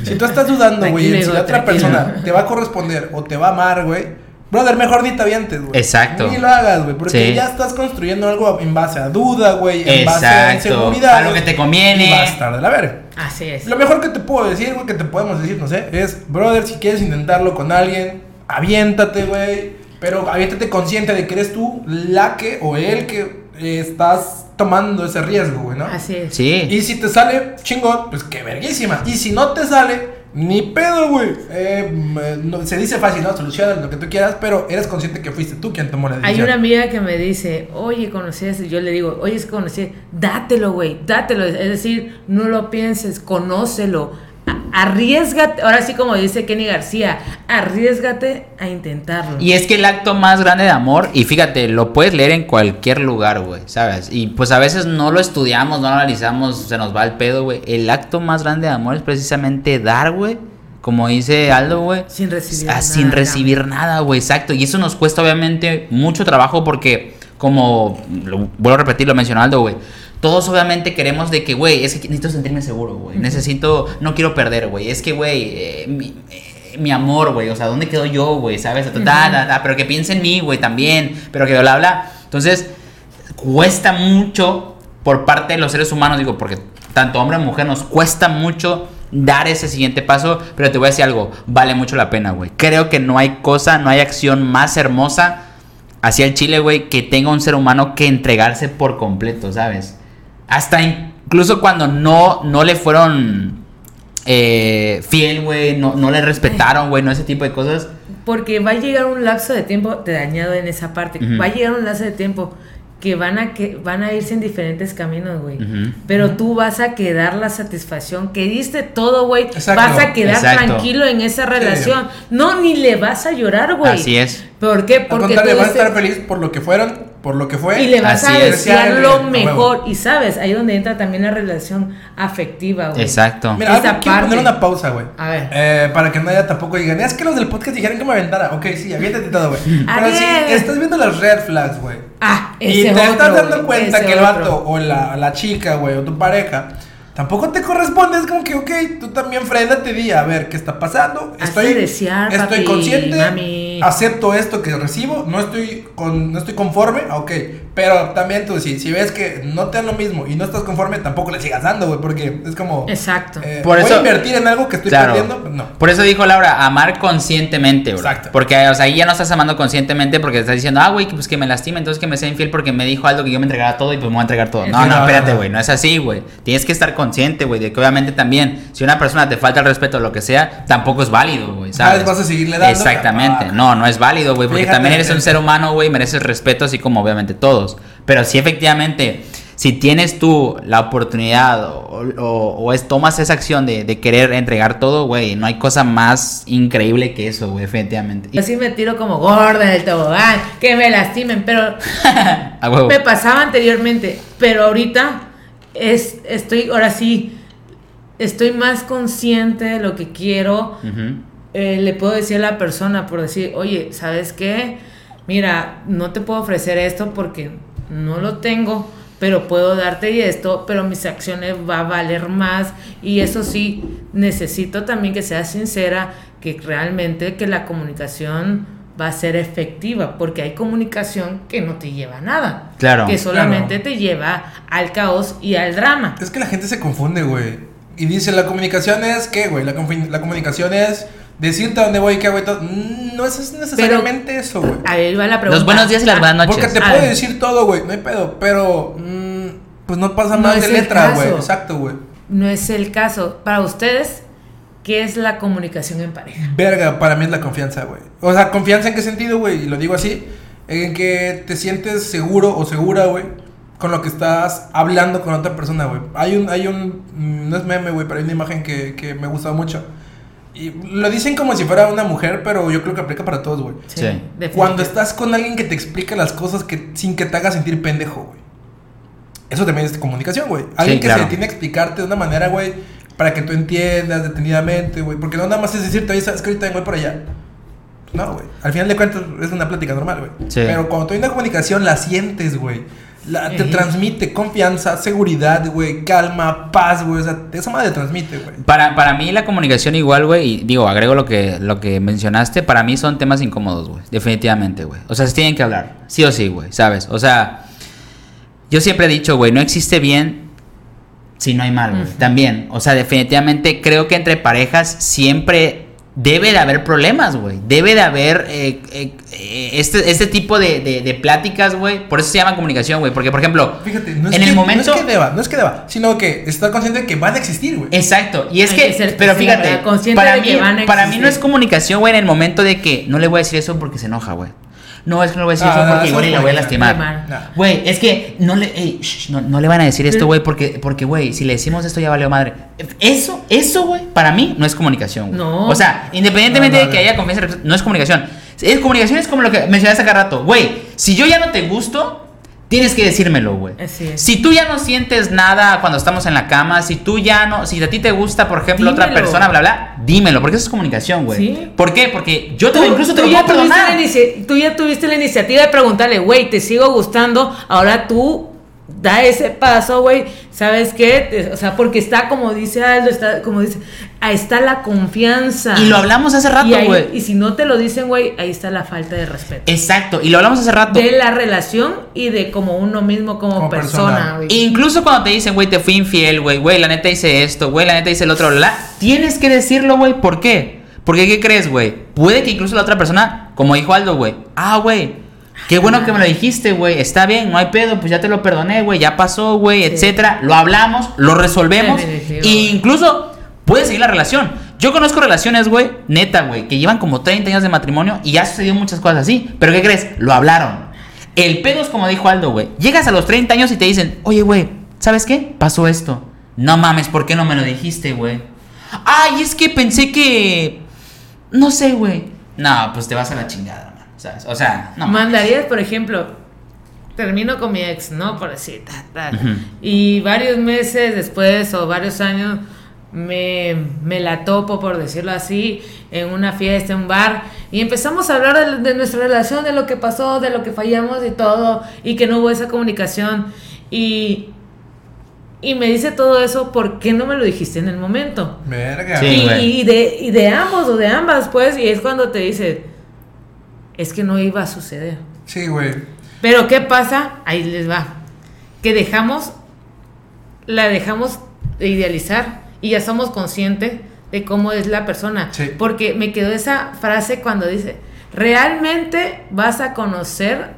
Speaker 3: Si tú estás dudando, güey, si la otra persona te va a corresponder o te va a amar, güey. Brother, mejor ni te avientes, güey.
Speaker 1: Exacto.
Speaker 3: Ni lo hagas, güey. Porque
Speaker 1: Sí.
Speaker 3: ya estás construyendo algo en base a duda, güey. En base a inseguridad.
Speaker 1: A lo que te conviene.
Speaker 3: Y va a estar de la verga.
Speaker 2: Así es.
Speaker 3: Lo mejor que te puedo decir, güey, que te podemos decir, no sé, es, brother, si quieres intentarlo con alguien, aviéntate, güey. Pero aviéntate consciente de que eres tú la que o el que eh, estás tomando ese riesgo, güey, ¿no?
Speaker 2: Así es.
Speaker 1: Sí.
Speaker 3: Y si te sale chingón, pues qué verguísima. Y si no te sale, ni pedo, güey. Eh, m- no- se dice fácil, ¿no? Soluciona lo que tú quieras, pero eres consciente que fuiste tú quien tomó la
Speaker 2: Hay
Speaker 3: decisión.
Speaker 2: una amiga que me dice, oye, conocí a ese", Yo le digo, oye, es que conocí. Dátelo, güey, dátelo. Es decir, no lo pienses, conócelo. Arriesgate. Ahora sí, como dice Kenny García, arriesgate a intentarlo.
Speaker 1: Y es que el acto más grande de amor, y fíjate, lo puedes leer en cualquier lugar, güey, ¿sabes? Y pues a veces no lo estudiamos, no lo analizamos, se nos va el pedo, güey. El acto más grande de amor es precisamente dar, güey. Como dice Aldo, güey.
Speaker 2: Sin recibir
Speaker 1: Ah,
Speaker 2: nada,
Speaker 1: Sin recibir nada, güey, exacto. Y eso nos cuesta obviamente mucho trabajo porque, como, lo, vuelvo a repetir, lo mencionó Aldo, güey. Todos obviamente queremos de que, güey, es que necesito sentirme seguro, güey. Necesito, no quiero perder, güey. Es que, güey, eh, mi, eh, mi amor, güey. O sea, ¿dónde quedo yo, güey? ¿Sabes? Ta, ta, pero que piense en mí, güey, también. Pero que bla, bla. Entonces, cuesta mucho por parte de los seres humanos, digo, porque tanto hombre como mujer nos cuesta mucho dar ese siguiente paso, pero te voy a decir algo, vale mucho la pena, güey. Creo que no hay cosa, no hay acción más hermosa hacia el Chile, güey, que tenga un ser humano que entregarse por completo, ¿sabes? Hasta incluso cuando no, no le fueron eh, fiel, güey, no, no le respetaron, güey, no ese tipo de cosas.
Speaker 2: Porque va a llegar un lapso de tiempo, te dañado en esa parte, va a llegar un lapso de tiempo que van a que van a irse en diferentes caminos, güey. Pero tú vas a quedar la satisfacción que diste todo, güey.
Speaker 3: Exacto.
Speaker 2: Vas a quedar
Speaker 1: Exacto.
Speaker 2: tranquilo en esa relación. No, ni le vas a llorar, güey.
Speaker 1: Así es.
Speaker 2: ¿Por qué?
Speaker 3: Al
Speaker 2: Porque
Speaker 3: contrario,
Speaker 2: tú
Speaker 3: vas a estar feliz por lo que fueron por lo que fue.
Speaker 2: Y le vas
Speaker 1: Así
Speaker 2: a
Speaker 1: es.
Speaker 2: desear
Speaker 3: Desearle,
Speaker 2: lo mejor. Y sabes, ahí donde entra también la relación afectiva, güey.
Speaker 1: Exacto.
Speaker 3: Mira,
Speaker 2: Esa
Speaker 3: algo- quiero
Speaker 2: parte.
Speaker 3: poner una pausa, güey.
Speaker 2: A ver.
Speaker 3: Eh, para que nadie tampoco digan, es que los del podcast dijeron que me aventara. Ok, sí, aviéntate todo, güey. [LAUGHS] Pero
Speaker 2: ver.
Speaker 3: estás viendo las red flags, güey.
Speaker 2: Ah,
Speaker 3: Y
Speaker 2: ese
Speaker 3: te
Speaker 2: otro,
Speaker 3: estás dando
Speaker 2: güey,
Speaker 3: cuenta
Speaker 2: ese
Speaker 3: que el
Speaker 2: otro.
Speaker 3: vato o la, la chica, güey, o tu pareja, tampoco te corresponde. Es como que, ok, tú también frénate, di a ver qué está pasando. Estoy,
Speaker 2: desear,
Speaker 3: estoy
Speaker 2: papi,
Speaker 3: consciente,
Speaker 2: mami.
Speaker 3: Acepto esto que recibo, no estoy, con, no estoy conforme, ok. Pero también tú, si, si ves que no te dan lo mismo y no estás conforme, tampoco le sigas dando, güey, porque es como.
Speaker 2: Exacto.
Speaker 3: eh,
Speaker 1: Por
Speaker 3: voy
Speaker 1: eso-
Speaker 3: a invertir en algo que estoy
Speaker 1: Claro.
Speaker 3: perdiendo, pues no.
Speaker 1: Por eso dijo Laura, amar conscientemente, bro.
Speaker 3: Exacto.
Speaker 1: Porque, o sea, ahí ya no estás amando conscientemente porque estás diciendo, ah, güey, que, pues que me lastime, entonces que me sea infiel porque me dijo algo que yo me entregara todo y pues me voy a entregar todo. No,
Speaker 3: Sí,
Speaker 1: no,
Speaker 3: no,
Speaker 1: espérate,
Speaker 3: no.
Speaker 1: güey, no es así, güey. Tienes que estar consciente, güey, de que obviamente también, si una persona te falta el respeto o lo que sea, tampoco es válido, güey, ¿sabes?
Speaker 3: Vas a seguirle dando,
Speaker 1: Exactamente.
Speaker 3: capaz.
Speaker 1: No, no es válido, güey, porque
Speaker 3: Fíjate,
Speaker 1: también eres un ser humano, güey, mereces respeto así como obviamente todos. Pero sí, efectivamente, si tienes tú la oportunidad o, o- o es, tomas esa acción de, de querer entregar todo, güey, no hay cosa más increíble que eso, güey, efectivamente.
Speaker 2: Yo sí me tiro como gorda del tobogán, que me lastimen, pero [LAUGHS] me pasaba anteriormente, pero ahorita es, estoy, ahora sí, estoy más consciente de lo que quiero. Eh, le puedo decir a la persona por decir, oye, ¿sabes qué? Mira, no te puedo ofrecer esto porque no lo tengo, pero puedo darte esto, pero mis acciones va a valer más y eso sí, necesito también que seas sincera, que realmente que la comunicación va a ser efectiva, porque hay comunicación que no te lleva a nada,
Speaker 1: Claro.
Speaker 2: que solamente te lleva al caos y al drama.
Speaker 3: Es que la gente se confunde, güey. Y dice, la comunicación es, ¿qué, güey? La, la comunicación es decirte a dónde voy, qué hago y todo. Mm, No es necesariamente eso, güey.
Speaker 2: Ahí va la pregunta.
Speaker 1: Los buenos días y las
Speaker 2: Ah,
Speaker 1: buenas noches.
Speaker 3: Porque te
Speaker 2: A
Speaker 3: puede
Speaker 2: ver.
Speaker 3: decir todo, güey, no hay pedo, pero mm, pues no pasa
Speaker 2: No es
Speaker 3: de
Speaker 2: el
Speaker 3: letra, güey.
Speaker 2: caso.
Speaker 3: Exacto, güey.
Speaker 2: No es el caso. Para ustedes, ¿qué es la comunicación en pareja?
Speaker 3: Verga, para mí es la confianza, güey. O sea, confianza en qué sentido, güey, y lo digo así, en que te sientes seguro o segura, güey, con lo que estás hablando con otra persona, güey. Hay un, hay un, mm, no es meme, güey, pero hay una imagen que, que me gusta mucho. Y lo dicen como si fuera una mujer, pero yo creo que aplica para todos, güey.
Speaker 1: Sí.
Speaker 3: Cuando estás con alguien que te explica las cosas que, sin que te haga sentir pendejo, güey. Eso también es comunicación, güey. Alguien
Speaker 1: Sí,
Speaker 3: que
Speaker 1: claro.
Speaker 3: se tiene que explicarte de una manera, güey, para que tú entiendas detenidamente, güey. Porque no nada más es decirte, oye, sabes que ahorita voy por allá. No, güey. Al final de cuentas es una plática normal, güey.
Speaker 1: Sí.
Speaker 3: Pero cuando tú hay una comunicación, la sientes, güey. La- te transmite confianza, seguridad, güey, calma, paz, güey. O sea, esa madre transmite, güey.
Speaker 1: Para, para mí la comunicación igual, güey, y digo, agrego lo que, lo que mencionaste, para mí son temas incómodos, güey, definitivamente, güey. O sea, se tienen que hablar, sí o sí, güey, ¿sabes? O sea, yo siempre he dicho, güey, no existe bien si no hay mal, güey. También, o sea, definitivamente creo que entre parejas siempre debe de haber problemas, güey. Debe de haber eh, eh, eh, este, este tipo de, de- de pláticas, güey. Por eso se llama comunicación, güey. Porque, por ejemplo,
Speaker 3: Fíjate, no es,
Speaker 1: en
Speaker 3: que,
Speaker 1: el momento...
Speaker 3: no es que deba, no es que deba, sino que estar consciente de que van a existir, güey.
Speaker 1: Exacto, y es
Speaker 2: Hay
Speaker 1: que,
Speaker 2: que ser-
Speaker 1: pero
Speaker 2: sí,
Speaker 1: fíjate, para mí,
Speaker 2: que van a
Speaker 1: para mí no es comunicación, güey, en el momento de que no le voy a decir eso porque se enoja, güey. No, es que no le voy a decir
Speaker 3: Ah,
Speaker 1: eso
Speaker 3: no,
Speaker 1: porque igual y la voy a lastimar. Güey, es que no le, ey, shh, no, no le van a decir esto, güey, porque, porque, güey, si le decimos esto ya valió madre. Eso, eso, güey, para mí no es comunicación, güey.
Speaker 2: No.
Speaker 1: O sea, independientemente
Speaker 3: No, no,
Speaker 1: de que haya confianza, no es comunicación. Es comunicación es como lo que mencionaste hace rato. Güey, si yo ya no te gusto, tienes que decírmelo, güey. Si tú ya no sientes nada cuando estamos en la cama, si tú ya no, si a ti te gusta, por ejemplo, otra persona, bla, bla, dímelo, porque eso es comunicación, güey.
Speaker 2: Sí.
Speaker 1: ¿Por qué? Porque yo te,
Speaker 2: Tú,
Speaker 1: incluso te
Speaker 2: tú
Speaker 1: lo
Speaker 2: ya
Speaker 1: puedo perdonar.
Speaker 2: tú ya tuviste la iniciativa de preguntarle, güey, te sigo gustando, ahora tú da ese paso, güey, ¿sabes qué? O sea, porque está como dice Aldo, está como dice, ahí está la confianza.
Speaker 1: Y lo hablamos hace rato, güey.
Speaker 2: y si no te lo dicen, güey, ahí está la falta de respeto.
Speaker 1: Exacto, y lo hablamos hace rato.
Speaker 2: De la relación y de como uno mismo como,
Speaker 3: Como
Speaker 2: persona, güey.
Speaker 1: Incluso cuando te dicen, güey, te fui infiel, güey, güey, la neta hice esto, güey, la neta hice el otro, bla, tienes que decirlo, güey, ¿por qué? Porque, ¿qué crees, güey? Puede que incluso la otra persona, como dijo Aldo, güey, ah, güey, qué bueno que me lo dijiste, güey, está bien, no hay pedo, pues ya te lo perdoné, güey, ya pasó, güey,
Speaker 2: Sí.
Speaker 1: etcétera, lo hablamos, lo resolvemos, e incluso puede seguir la relación. Yo conozco relaciones, güey, neta, güey, que llevan como 30 años de matrimonio y ya sucedió muchas cosas así, pero ¿qué crees? Lo hablaron. El pedo es como dijo Aldo, güey. Llegas a los 30 años y te dicen, oye, güey, ¿sabes qué? Pasó esto. No mames, ¿por qué no me lo dijiste, güey? Ay, es que pensé que... No sé, güey. No, pues te vas a la chingada. ¿Sabes? O sea, no mames.
Speaker 2: Mandarías, por ejemplo, termino con mi ex, ¿no? Por decir, ta, ta.
Speaker 1: Ujú.
Speaker 2: Y varios meses después o varios años me, me la topo, por decirlo así, en una fiesta, en un bar. Y empezamos a hablar de, de nuestra relación, de lo que pasó, de lo que fallamos y todo. Y que no hubo esa comunicación. Y, y me dice todo eso, ¿por qué no me lo dijiste en el momento?
Speaker 3: Verga.
Speaker 1: Sí,
Speaker 2: y, y de, y de ambos o de ambas, pues, y es cuando te dice, es que no iba a suceder.
Speaker 3: Sí, güey.
Speaker 2: Pero ¿qué pasa? Ahí les va. Que dejamos, la dejamos de idealizar y ya somos conscientes de cómo es la persona.
Speaker 3: Sí.
Speaker 2: Porque me quedó esa frase cuando dice, realmente vas a conocer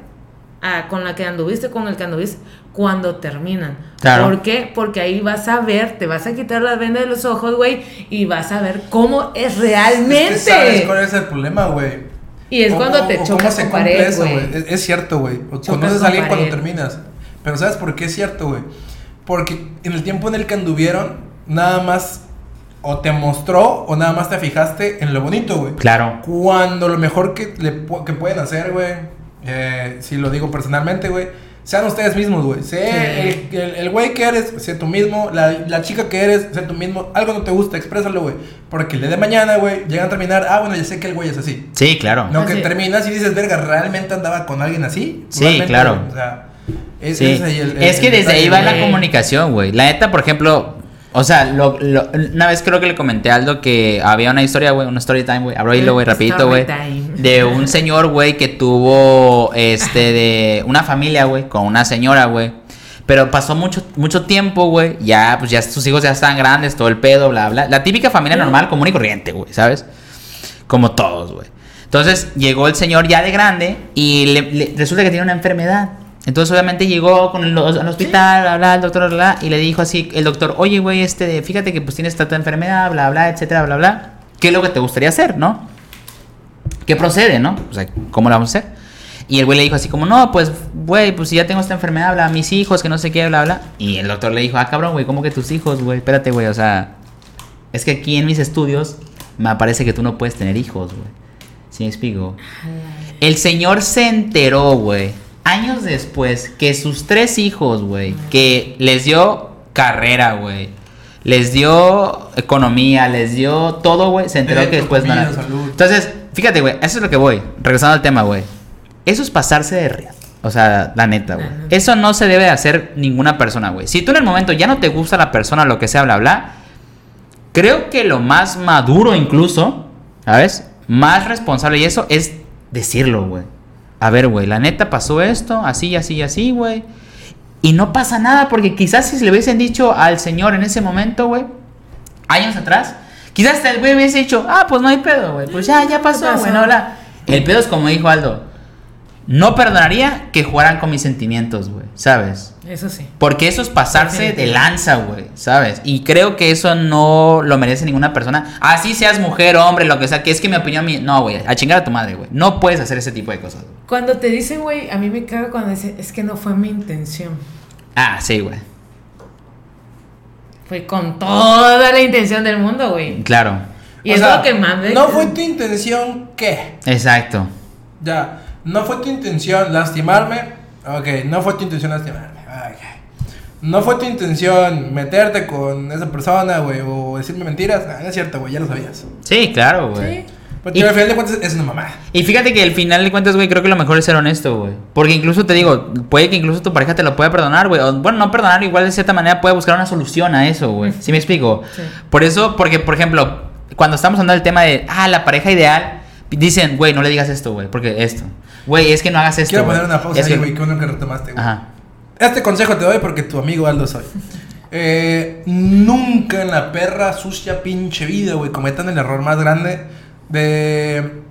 Speaker 2: a, con la que anduviste, con el que anduviste, cuando terminan.
Speaker 1: Claro.
Speaker 2: ¿Por qué? Porque ahí vas a ver, te vas a quitar la venda de los ojos, güey, y vas a ver cómo es realmente.
Speaker 3: Es que sabes cuál es el problema, güey.
Speaker 2: Y es
Speaker 3: O-
Speaker 2: cuando
Speaker 3: o-
Speaker 2: te chocas
Speaker 3: se
Speaker 2: con pared,
Speaker 3: eso. Es, es cierto, güey. Conoces
Speaker 2: con
Speaker 3: a alguien cuando
Speaker 2: pared.
Speaker 3: terminas. Pero ¿sabes por qué es cierto, güey? Porque en el tiempo en el que anduvieron, nada más o te mostró o nada más te fijaste en lo bonito, güey.
Speaker 1: Claro.
Speaker 3: Cuando lo mejor que, le, que pueden hacer, güey, eh, si lo digo personalmente, güey, sean ustedes mismos, güey. Sé
Speaker 2: Sí.
Speaker 3: el- el el güey que eres, sé tú mismo. La, la chica que eres, sé tú mismo. Algo no te gusta, exprésalo, güey. Porque el día de mañana, güey, llegan a terminar. Ah, bueno, ya sé que el güey es así.
Speaker 1: Sí, claro.
Speaker 3: No, que terminas y dices, verga, ¿realmente andaba con alguien así?
Speaker 1: Sí, claro.
Speaker 3: O sea, es,
Speaker 1: Sí.
Speaker 3: ese ahí el- el-
Speaker 1: es que
Speaker 3: el
Speaker 1: desde ahí va la comunicación, güey. La neta, por ejemplo, o sea, lo, lo- una vez creo que le comenté a Aldo que había una historia, güey, una story time, güey. Abro hilo, güey, rapidito, güey. De [LAUGHS] un señor, güey, que tuvo, este, de una familia, güey, con una señora, güey. Pero pasó mucho, mucho tiempo, güey. Ya, pues ya sus hijos ya estaban grandes, todo el pedo, bla, bla. La típica familia normal, común y corriente, güey, ¿sabes? Como todos, güey. Entonces llegó el señor ya de grande y le- le- resulta que tiene una enfermedad. Entonces obviamente llegó con el, al hospital, bla, bla, el doctor, bla, bla, y le dijo así, el doctor, oye, güey, este, fíjate que pues tienes esta enfermedad, bla, bla, etcétera, bla, bla. ¿Qué es lo que te gustaría hacer, no? ¿Qué procede, no? O sea, ¿cómo lo vamos a hacer? Y el güey le dijo así como, no, pues, güey, pues si ya tengo esta enfermedad, bla, mis hijos, que no sé qué, bla, bla. Y el doctor le dijo, ah, cabrón, güey, ¿cómo que tus hijos, güey? Espérate, güey, o sea, es que aquí en mis estudios me parece que tú no puedes tener hijos, güey. ¿Sí me explico? El señor se enteró, güey, años después, que sus tres hijos, güey, que les dio carrera, güey, les dio economía, les dio todo, güey, se enteró que después no
Speaker 3: comida,
Speaker 1: era.
Speaker 3: salud.
Speaker 1: Entonces, fíjate, güey, eso es lo que voy, regresando al tema, güey. Eso es pasarse de riata. O sea, la neta, güey. Eso no se debe hacer ninguna persona, güey. Si tú en el momento ya no te gusta la persona, lo que sea, bla, bla, creo que lo más maduro incluso, ¿sabes? Más responsable y eso es decirlo, güey. A ver, güey, la neta pasó esto, así, así, así, güey. Y no pasa nada porque quizás si se le hubiesen dicho al señor en ese momento, güey, años atrás, quizás hasta el güey hubiese dicho, ah, pues no hay pedo, güey, pues ya, ya pasó, güey, no habla. El pedo es como dijo Aldo, no perdonaría que jugaran con mis sentimientos, güey, ¿sabes?
Speaker 2: Eso sí.
Speaker 1: Porque eso es pasarse de lanza, güey, ¿sabes? Y creo que eso no lo merece ninguna persona. Así seas mujer, hombre, lo que sea, que es que mi opinión... mi- No, güey, a chingar a tu madre, güey. No puedes hacer ese tipo de cosas. güey.
Speaker 2: Cuando te dicen, güey, a mí me caga cuando dicen, es que no fue mi intención.
Speaker 1: Ah, sí, güey.
Speaker 2: Fue con toda la intención del mundo, güey.
Speaker 1: Claro.
Speaker 2: Y
Speaker 3: O
Speaker 2: es
Speaker 3: sea,
Speaker 2: lo que más me-
Speaker 3: No fue tu intención, ¿qué?
Speaker 1: Exacto.
Speaker 3: Ya, no fue tu intención lastimarme. Ok, no fue tu intención lastimarme. Ok. No fue tu intención meterte con esa persona, güey, o decirme mentiras. No, no es cierto, güey, ya lo sabías.
Speaker 1: Sí, claro, güey.
Speaker 2: Sí.
Speaker 3: Porque
Speaker 1: Y-
Speaker 3: al final de cuentas es una mamá.
Speaker 1: Y fíjate que al final de cuentas, güey, creo que lo mejor es ser honesto, güey. Porque incluso te digo, puede que incluso tu pareja te lo pueda perdonar, güey. O, bueno, no perdonar, igual de cierta manera puede buscar una solución a eso, güey. ¿Sí me explico?
Speaker 2: Sí.
Speaker 1: Por eso, porque, por ejemplo, cuando estamos hablando del tema de, ah, la pareja ideal, dicen, güey, no le digas esto, güey, porque esto. Güey, es que no hagas esto.
Speaker 3: Quiero poner una pausa
Speaker 1: Es
Speaker 3: ahí, güey, que uno que retomaste, güey.
Speaker 1: Ajá.
Speaker 3: Este consejo te doy porque tu amigo Aldo soy. Eh, nunca en la perra sucia pinche vida, güey, cometan el error más grande de...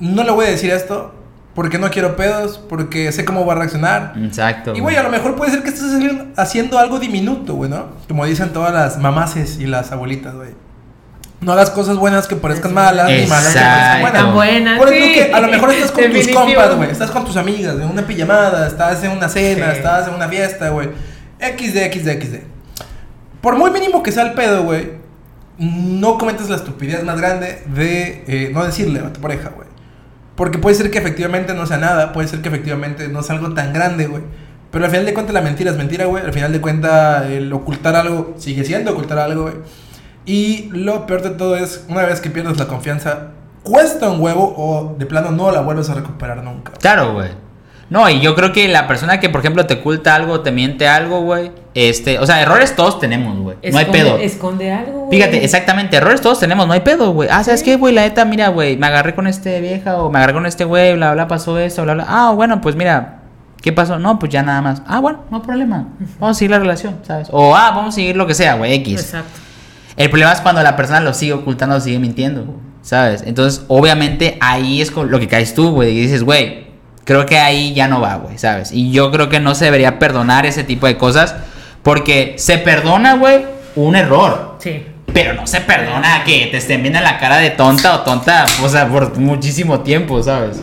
Speaker 3: No le voy a decir esto porque no quiero pedos, porque sé cómo va a reaccionar.
Speaker 1: Exacto.
Speaker 3: Y, güey, a lo mejor puede ser que estés haciendo- haciendo algo diminuto, güey, ¿no? Como dicen todas las mamaces y las abuelitas, güey. No hagas cosas buenas que parezcan malas, ni malas que parezcan buenas. Por
Speaker 2: sí.
Speaker 3: ejemplo, que a lo mejor estás con tus compas, güey. Estás con tus amigas, en una pijamada, estás en una cena,
Speaker 2: Sí.
Speaker 3: estás en una fiesta, güey. XD, XD, XD. Por muy mínimo que sea el pedo, güey, no cometas la estupidez más grande de eh, no decirle a tu pareja, güey. Porque puede ser que efectivamente no sea nada, puede ser que efectivamente no sea algo tan grande, güey. Pero al final de cuentas la mentira es mentira, güey. Al final de cuentas el ocultar algo sigue siendo ocultar algo, güey. Y lo peor de todo es, una vez que pierdes la confianza, cuesta un huevo o de plano no la vuelves a recuperar nunca.
Speaker 1: Claro, güey. No, y yo creo que la persona que, por ejemplo, te oculta algo, te miente algo, güey. Este, o sea, errores todos tenemos, güey. No hay pedo.
Speaker 2: Esconde algo, güey.
Speaker 1: Fíjate, exactamente, errores todos tenemos, no hay pedo, güey. Ah, ¿sabes qué, güey? La neta, mira, güey, me agarré con este vieja o me agarré con este güey, bla, bla, pasó esto, bla, bla. Ah, bueno, pues mira, ¿qué pasó? No, pues ya nada más. Ah, bueno, no hay problema. Vamos a seguir la relación, ¿sabes? O, ah, vamos a seguir lo que sea, güey, X.
Speaker 2: Exacto.
Speaker 1: El problema es cuando la persona lo sigue ocultando, sigue mintiendo, ¿sabes? Entonces, obviamente, ahí es con lo que caes tú, güey, y dices, güey, creo que ahí ya no va, güey, ¿sabes? Y yo creo que no se debería perdonar ese tipo de cosas, porque se perdona, güey, un error.
Speaker 2: Sí.
Speaker 1: Pero no se perdona que te estén viendo la cara de tonta o tonta, o sea, por muchísimo tiempo, ¿sabes?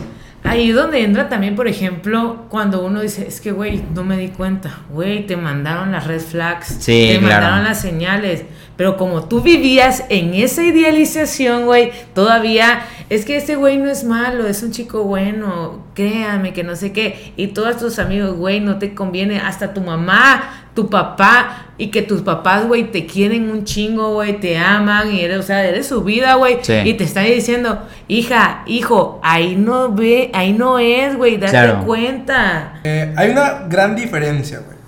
Speaker 2: Ahí donde entra también, por ejemplo, cuando uno dice, es que, güey, no me di cuenta. Güey, te mandaron las red flags.
Speaker 1: Sí,
Speaker 2: Te
Speaker 1: claro.
Speaker 2: mandaron las señales. Pero como tú vivías en esa idealización, güey, todavía es que este güey no es malo, es un chico bueno, créame que no sé qué. Y todos tus amigos, güey, no te conviene. Hasta tu mamá, tu papá, y que tus papás, güey, te quieren un chingo, güey, te aman, y eres, o sea, eres su vida, güey.
Speaker 1: Sí.
Speaker 2: Y te están diciendo, hija, hijo, ahí no ve, ahí no es, güey, date
Speaker 1: Claro.
Speaker 2: cuenta.
Speaker 3: Eh, hay una gran diferencia, güey.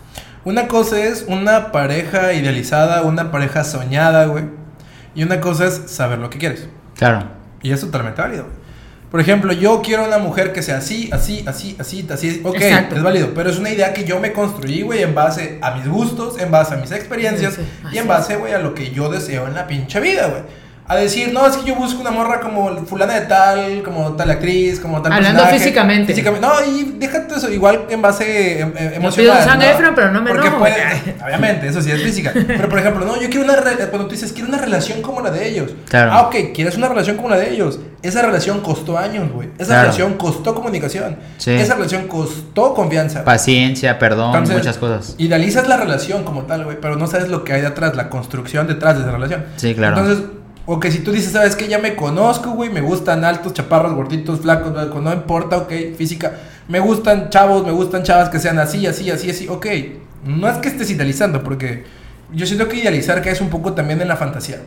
Speaker 3: Una cosa es una pareja idealizada, una pareja soñada, güey. Y una cosa es saber lo que quieres.
Speaker 1: Claro.
Speaker 3: Y es totalmente válido, güey. Por ejemplo, yo quiero una mujer que sea así, así, así, así, así. Ok,
Speaker 2: Exacto.
Speaker 3: es válido. Pero es una idea que yo me construí, güey, en base a mis gustos, en base a mis experiencias
Speaker 2: Sí, sí,
Speaker 3: y en base, güey, a lo que yo deseo en la pinche vida, güey. A decir, no, es que yo busco una morra como fulana de tal, como tal actriz, como tal
Speaker 2: Hablando
Speaker 3: personaje.
Speaker 2: físicamente.
Speaker 3: Físicamente. No, y déjate eso, igual en base em- em-
Speaker 2: Yo
Speaker 3: emocional.
Speaker 2: pido
Speaker 3: ¿no?
Speaker 2: Efron, pero no me
Speaker 3: Porque
Speaker 2: enojo.
Speaker 3: puede- [LAUGHS] obviamente, eso sí es física. Pero por ejemplo, no, yo quiero una re- cuando tú dices quiero una relación como la de ellos.
Speaker 1: Claro.
Speaker 3: Ah, ok, quieres una relación como la de ellos. Esa relación costó años, güey. Esa
Speaker 1: Claro.
Speaker 3: relación costó comunicación.
Speaker 1: Sí.
Speaker 3: Esa relación costó confianza.
Speaker 1: Paciencia, perdón,
Speaker 3: Entonces,
Speaker 1: muchas cosas.
Speaker 3: Idealizas la relación como tal, güey, pero no sabes lo que hay detrás, la construcción detrás de esa relación.
Speaker 1: Sí, claro.
Speaker 3: Entonces, o que si tú dices, ¿sabes qué? Ya me conozco, güey, me gustan altos, chaparros, gorditos, flacos, blanco, no importa, ok, física. Me gustan chavos, me gustan chavas que sean así, así, así, así, ok. No es que estés idealizando, porque yo siento que idealizar caes un poco también en la fantasía.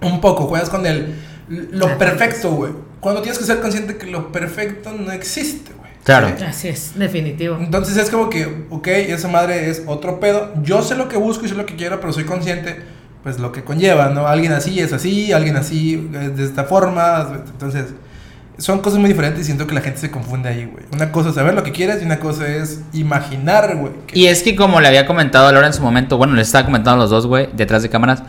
Speaker 3: Un poco, juegas con el lo perfecto, güey. Cuando tienes que ser consciente que lo perfecto no existe, güey.
Speaker 1: Claro.
Speaker 3: ¿Sí?
Speaker 2: Así es, definitivo.
Speaker 3: Entonces es como que, ok, esa madre es otro pedo. Yo sé lo que busco y sé lo que quiero, pero soy consciente, pues lo que conlleva, ¿no? Alguien así es así, alguien así es de esta forma. Entonces, son cosas muy diferentes y siento que la gente se confunde ahí, güey. Una cosa es saber lo que quieres y una cosa es imaginar, güey. que-
Speaker 1: Y es que como le había comentado a Laura en su momento, bueno, les estaba comentando a los dos, güey, detrás de cámaras,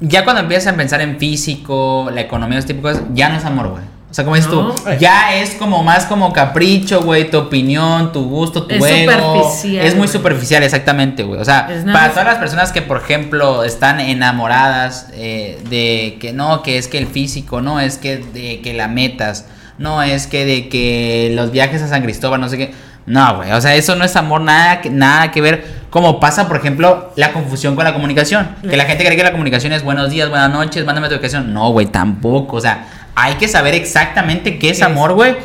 Speaker 1: ya cuando empiezas a pensar en físico, la economía, de cosas, ya no es amor, güey. O sea, como dices
Speaker 2: No.
Speaker 1: tú, ya es como más como capricho, güey, tu opinión, tu gusto, tu
Speaker 2: Es
Speaker 1: ego.
Speaker 2: superficial,
Speaker 1: Es muy
Speaker 2: güey.
Speaker 1: superficial, exactamente, güey. O sea,
Speaker 2: Es
Speaker 1: para todas las personas que, por ejemplo, están enamoradas eh, de que no, que es que el físico, no, es que de que la metas, no, es que de que los viajes a San Cristóbal, no sé qué. No, güey, o sea, eso no es amor, nada, que- nada que ver. Como pasa, por ejemplo, la confusión con la comunicación. Que la gente cree que la comunicación es buenos días, buenas noches, mándame tu ubicación. No, güey, tampoco. O sea, hay que saber exactamente qué es amor, güey.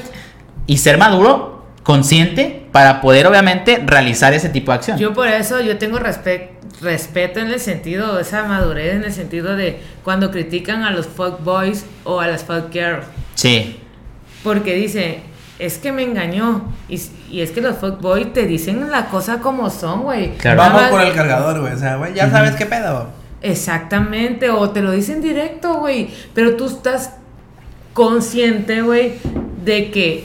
Speaker 1: Y ser maduro, consciente, para poder, obviamente, realizar ese tipo de acción.
Speaker 2: Yo por eso yo tengo respe- respeto en el sentido, esa madurez en el sentido de cuando critican a los fuck boys o a las fuck girls.
Speaker 1: Sí,
Speaker 2: Porque dice, es que me engañó. Y, y es que los fuck boys te dicen la cosa como son, güey.
Speaker 1: Claro.
Speaker 3: Vamos por el cargador, güey. O sea, güey, ya sabes qué pedo.
Speaker 2: Exactamente, o te lo dicen directo, güey. Pero tú estás consciente, güey, de que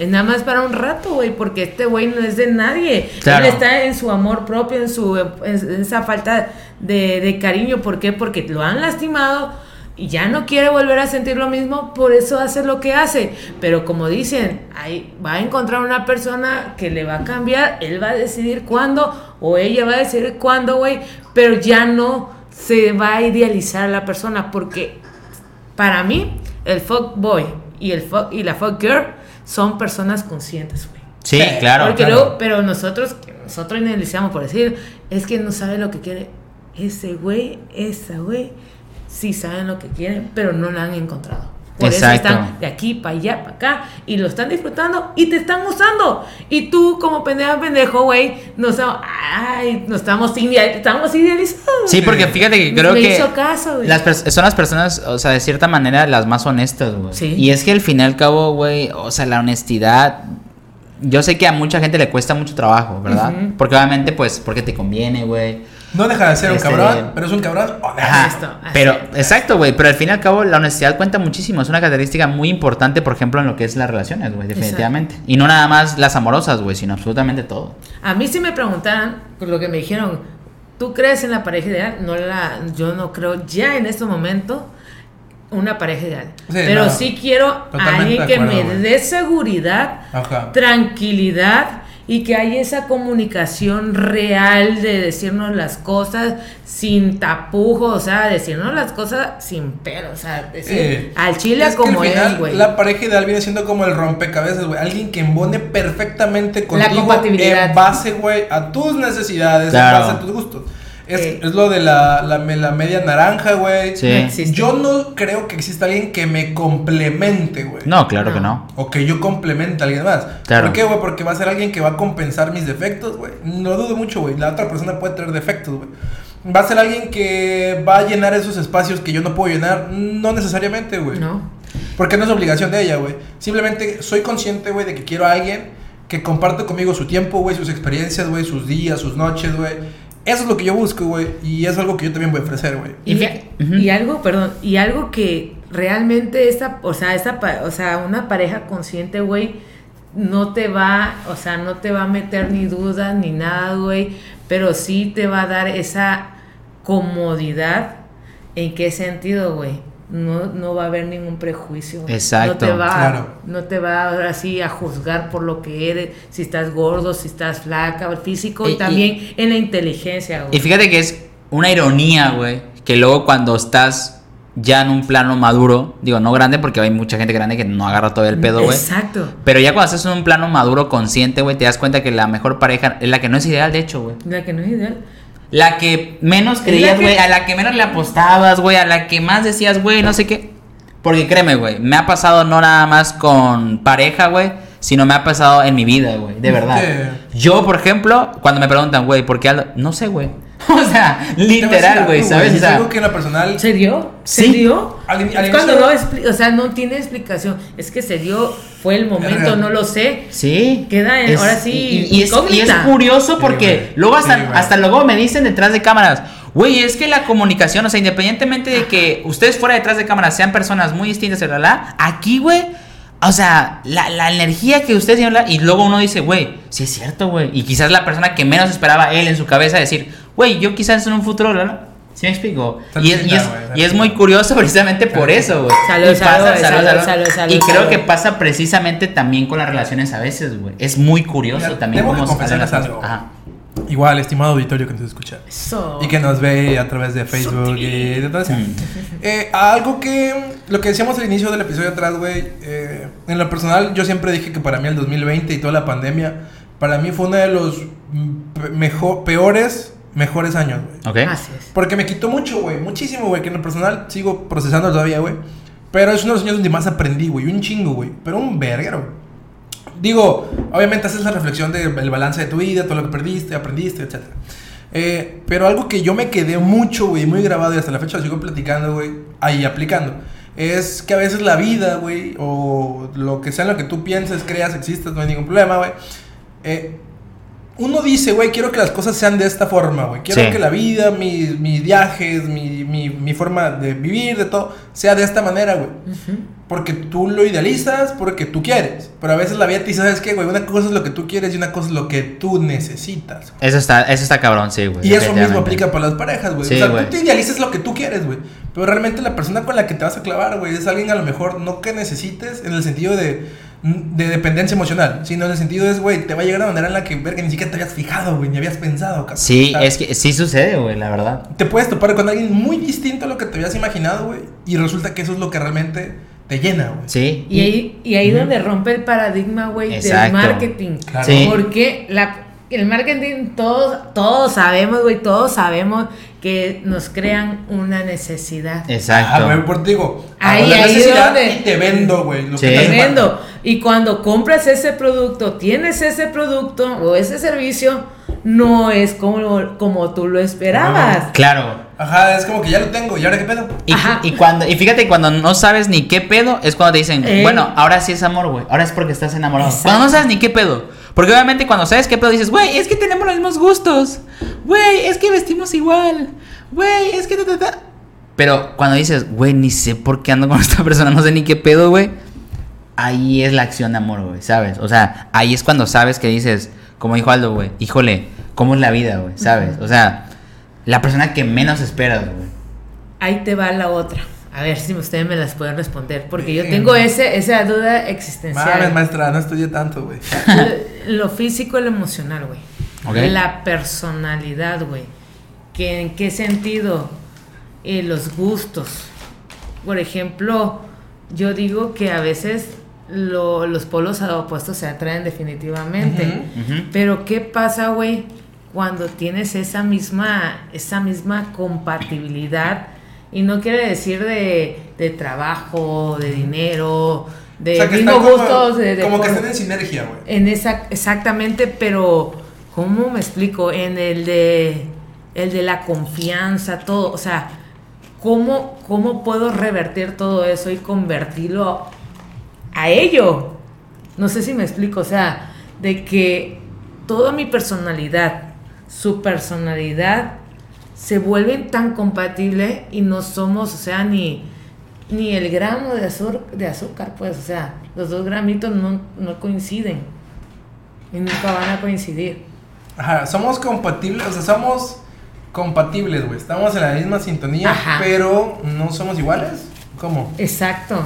Speaker 2: es nada más para un rato, güey, porque este güey no es de nadie.
Speaker 1: Claro.
Speaker 2: Él está en su amor propio, en su en esa falta de, de cariño. ¿Por qué? Porque lo han lastimado y ya no quiere volver a sentir lo mismo, por eso hace lo que hace. Pero como dicen, ahí va a encontrar una persona que le va a cambiar, él va a decidir cuándo o ella va a decidir cuándo, güey, pero ya no se va a idealizar a la persona porque para mí el fuck boy y el fuck, y la fuck girl son personas conscientes, güey.
Speaker 1: sí, claro.
Speaker 2: Porque
Speaker 3: claro.
Speaker 2: luego, pero nosotros, nosotros idealizamos por decir, es que no sabe lo que quiere ese güey, esa güey, sí saben lo que quieren, pero no la han encontrado. Por
Speaker 1: Exacto.
Speaker 2: eso están de aquí para allá, para acá, y lo están disfrutando y te están usando. Y tú, como pendeja pendejo, güey, nos, ay, nos estamos, idea- estamos idealizando.
Speaker 1: Sí, porque fíjate que creo
Speaker 2: me
Speaker 1: que
Speaker 2: hizo caso, güey.
Speaker 1: las son las personas, o sea, de cierta manera las más honestas, güey.
Speaker 2: Sí.
Speaker 1: Y es que al fin y al cabo, güey, o sea, la honestidad, yo sé que a mucha gente le cuesta mucho trabajo, ¿verdad?
Speaker 2: Ujú.
Speaker 1: Porque obviamente, pues, porque te conviene, güey.
Speaker 3: No deja de ser
Speaker 1: Este-
Speaker 3: un cabrón, pero es un cabrón honesto.
Speaker 1: Ajá, pero, exacto, güey, pero al fin y al cabo la honestidad cuenta muchísimo, es una característica muy importante, por ejemplo, en lo que es las relaciones, güey, definitivamente. Y no nada más las amorosas, güey, sino absolutamente todo.
Speaker 2: A mí si me preguntaran, por lo que me dijeron, ¿tú crees en la pareja ideal? No la, yo no creo ya en este momento una pareja ideal.
Speaker 3: Sí,
Speaker 2: Pero
Speaker 3: no,
Speaker 2: sí quiero a alguien que
Speaker 3: acuerdo,
Speaker 2: me dé seguridad,
Speaker 3: Ajá.
Speaker 2: tranquilidad y que haya esa comunicación real de decirnos las cosas sin tapujos, o sea, decirnos las cosas sin pero, o sea, decir
Speaker 3: Eh,
Speaker 2: al chile
Speaker 3: es que
Speaker 2: como
Speaker 3: al final,
Speaker 2: es, güey.
Speaker 3: La pareja ideal viene siendo como el rompecabezas, güey. Alguien que embone perfectamente contigo
Speaker 2: compatibilidad.
Speaker 3: en base, güey, a tus necesidades,
Speaker 1: Claro.
Speaker 3: en base a tus gustos. Es, es lo de la, la, me- la media naranja, güey.
Speaker 1: Sí.
Speaker 2: No.
Speaker 3: Yo no creo que exista alguien que me complemente, güey.
Speaker 1: No, claro
Speaker 2: No.
Speaker 1: que no.
Speaker 3: O que yo complemente a alguien más.
Speaker 1: Claro.
Speaker 3: ¿Por qué, güey? Porque va a ser alguien que va a compensar mis defectos, güey. No dudo mucho, güey. La otra persona puede tener defectos, güey. Va a ser alguien que va a llenar esos espacios que yo no puedo llenar. No necesariamente, güey.
Speaker 2: No.
Speaker 3: Porque no es obligación de ella, güey. Simplemente soy consciente, güey, de que quiero a alguien que comparte conmigo su tiempo, güey, sus experiencias, güey, sus días, sus noches, güey. Eso es lo que yo busco, güey. Y es algo que yo también voy a ofrecer, güey.
Speaker 2: Y, algo, perdón, y algo que realmente esta, o sea, esta, pa- o sea, una pareja consciente, güey, no te va, o sea, no te va a meter ni dudas ni nada, güey, pero sí te va a dar esa comodidad. ¿En qué sentido, güey? No, no va a haber ningún prejuicio.
Speaker 1: Exacto,
Speaker 2: No te va,
Speaker 3: claro.
Speaker 2: no te va ahora sí a juzgar por lo que eres, si estás gordo, si estás flaca, el físico y,
Speaker 1: Y- y-
Speaker 2: también en la inteligencia, güey.
Speaker 1: Y fíjate que es una ironía, güey, que luego cuando estás ya en un plano maduro, digo, no grande porque hay mucha gente grande que no agarra todo el pedo, güey.
Speaker 2: Exacto.
Speaker 1: Pero ya cuando estás en un plano maduro, consciente, güey, te das cuenta que la mejor pareja es la que no es ideal, de hecho, güey.
Speaker 2: La que no es ideal.
Speaker 1: La que menos creías, güey, a la que menos le apostabas, güey, a la que más decías, güey, no sé qué. Porque créeme, güey, me ha pasado no nada más con pareja, güey, sino me ha pasado en mi vida, güey, de verdad. Yo, por ejemplo, cuando me preguntan, güey, ¿por qué Aldo? No sé, güey. [LAUGHS] O sea, literal, güey, ¿sabes? O
Speaker 3: Es
Speaker 1: sea,
Speaker 3: algo que en la personal...
Speaker 2: ¿Se dio? ¿Se
Speaker 1: Sí.
Speaker 2: dio?
Speaker 3: Al in-
Speaker 2: es
Speaker 3: al
Speaker 2: cuando no expli- o sea, no tiene explicación. Es que se dio, fue el momento, no lo sé.
Speaker 1: Sí.
Speaker 2: Queda en- ahora sí,
Speaker 1: Y, y es, y es
Speaker 2: incógnita.
Speaker 1: curioso
Speaker 3: Sí,
Speaker 1: porque luego hasta,
Speaker 3: Sí,
Speaker 1: hasta luego me dicen detrás de cámaras, güey, es que la comunicación, o sea, independientemente de que ustedes fuera detrás de cámaras sean personas muy distintas, bla, aquí, güey, o sea, la, la energía que ustedes tienen, y luego uno dice, güey, sí es cierto, güey, y quizás la persona que menos esperaba él en su cabeza decir, güey, yo quizás en un futuro, bla. ¿Sí me explico? Y es, y, y muy curioso [LAUGHS] precisamente por eso, güey.
Speaker 2: Salud,
Speaker 1: Y
Speaker 2: salud, salud, salud, salud,
Speaker 1: Y creo
Speaker 2: salud.
Speaker 1: que pasa precisamente también con las relaciones a veces, güey. Es muy curioso
Speaker 3: Mira,
Speaker 1: también cómo se las
Speaker 3: algo.
Speaker 1: Ajá.
Speaker 3: Igual, estimado auditorio que nos escucha.
Speaker 2: Eso.
Speaker 3: Y que nos ve a través de Facebook y de todo eso.
Speaker 1: Mm.
Speaker 3: Eh, algo que, lo que decíamos al inicio del episodio atrás, güey, eh, en lo personal yo siempre dije que para mí el 2020 y toda la pandemia, para mí fue uno de los mejor, peores, mejores años, güey.
Speaker 1: ¿Ok?
Speaker 2: Así es.
Speaker 3: Porque me quitó mucho, güey, muchísimo, güey, que en lo personal sigo procesando todavía, güey. Pero es uno de los años donde más aprendí, güey, un chingo, güey, pero un verguero. Digo, obviamente haces la reflexión del balance de tu vida, todo lo que perdiste, aprendiste, etc. Eh, pero algo que yo me quedé mucho, güey, muy grabado y hasta la fecha lo sigo platicando, güey, ahí aplicando. Es que a veces la vida, güey, o lo que sea en lo que tú pienses, creas, existas, no hay ningún problema, güey. Eh, uno dice, güey, quiero que las cosas sean de esta forma, güey. Quiero
Speaker 1: Sí.
Speaker 3: que la vida, mis, mis viajes, mi, mi, mi forma de vivir, de todo, sea de esta manera, güey.
Speaker 2: Ujú.
Speaker 3: Porque tú lo idealizas, porque tú quieres. Pero a veces la vida te dice, ¿sabes qué, güey? Una cosa es lo que tú quieres y una cosa es lo que tú necesitas.
Speaker 1: Eso está, eso está cabrón, sí, güey.
Speaker 3: Y eso mismo aplica para las parejas, güey.
Speaker 1: Sí,
Speaker 3: o sea,
Speaker 1: güey.
Speaker 3: tú te idealizas lo que tú quieres, güey. Pero realmente la persona con la que te vas a clavar, güey, es alguien a lo mejor no que necesites en el sentido de, de dependencia emocional, sino en el sentido es, güey, te va a llegar a una manera en la que, verga, ni siquiera te habías fijado, güey, ni habías pensado, cabrón.
Speaker 1: Sí, es que sí sucede, güey, la verdad.
Speaker 3: Te puedes topar con alguien muy distinto a lo que te habías imaginado, güey, y resulta que eso es lo que realmente te llena, güey.
Speaker 1: Sí.
Speaker 2: Y ahí, y ahí
Speaker 3: Ujú.
Speaker 2: donde rompe el paradigma, güey, del marketing.
Speaker 3: Claro.
Speaker 1: Sí.
Speaker 2: Porque la, el marketing, todos, todos sabemos, güey, todos sabemos que nos crean una necesidad.
Speaker 1: Exacto.
Speaker 3: Ah, güey, por ti digo,
Speaker 2: Ahí, ahí
Speaker 3: necesidad
Speaker 2: donde-
Speaker 3: y te vendo, güey. lo que
Speaker 1: Sí.
Speaker 3: te.
Speaker 2: Tremendo. Y cuando compras ese producto, tienes ese producto o ese servicio, no es como, como tú lo esperabas.
Speaker 1: Claro.
Speaker 3: Ajá, es como que ya lo tengo, ¿y ahora qué pedo?
Speaker 1: Y,
Speaker 2: Ajá.
Speaker 1: y cuando y fíjate cuando no sabes ni qué pedo es cuando te dicen,
Speaker 2: Ey.
Speaker 1: bueno, ahora sí es amor, güey. Ahora es porque estás enamorado.
Speaker 2: Exacto.
Speaker 1: Cuando no sabes ni qué pedo. Porque obviamente cuando sabes qué pedo dices, güey, es que tenemos los mismos gustos. Güey, es que vestimos igual. Güey, es que ta, ta, ta". Pero cuando dices, güey, ni sé por qué ando con [LAUGHS] esta persona, no sé ni qué pedo, güey. Ahí es la acción de amor, güey, ¿sabes? O sea, ahí es cuando sabes que dices, como dijo Aldo, güey, híjole, ¿cómo es la vida, güey? ¿Sabes? O sea, la persona que menos esperas, güey.
Speaker 2: Ahí te va la otra. A ver si ustedes me las pueden responder. Porque yo tengo ese, esa duda
Speaker 3: Mames,
Speaker 2: existencial.
Speaker 3: maestra, no estudié tanto, güey.
Speaker 2: Lo físico y lo emocional, güey. La personalidad, güey. Que ¿En qué sentido? Eh, los gustos. Por ejemplo, yo digo que a veces lo- los polos opuestos se atraen definitivamente. Pero ¿qué pasa, güey? Cuando tienes esa misma, esa misma compatibilidad. Y no quiere decir de, de trabajo, de dinero, de
Speaker 3: o sea, como,
Speaker 2: gustos. de- de
Speaker 3: como que están en sinergia, güey.
Speaker 2: en esa, exactamente, pero ¿cómo me explico? En el de el de la confianza, todo, o sea, ¿cómo, cómo puedo revertir todo eso y convertirlo a ello? No sé si me explico, o sea, de que toda mi personalidad, su personalidad, se vuelven tan compatibles y no somos, o sea, ni, ni el gramo de, azur- de azúcar, pues, o sea, los dos gramitos no, no coinciden y nunca van a coincidir.
Speaker 3: Ajá, somos compatibles, o sea, somos compatibles, güey. Estamos en la misma sintonía,
Speaker 2: Ajá.
Speaker 3: pero no somos iguales. ¿Cómo?
Speaker 2: Exacto.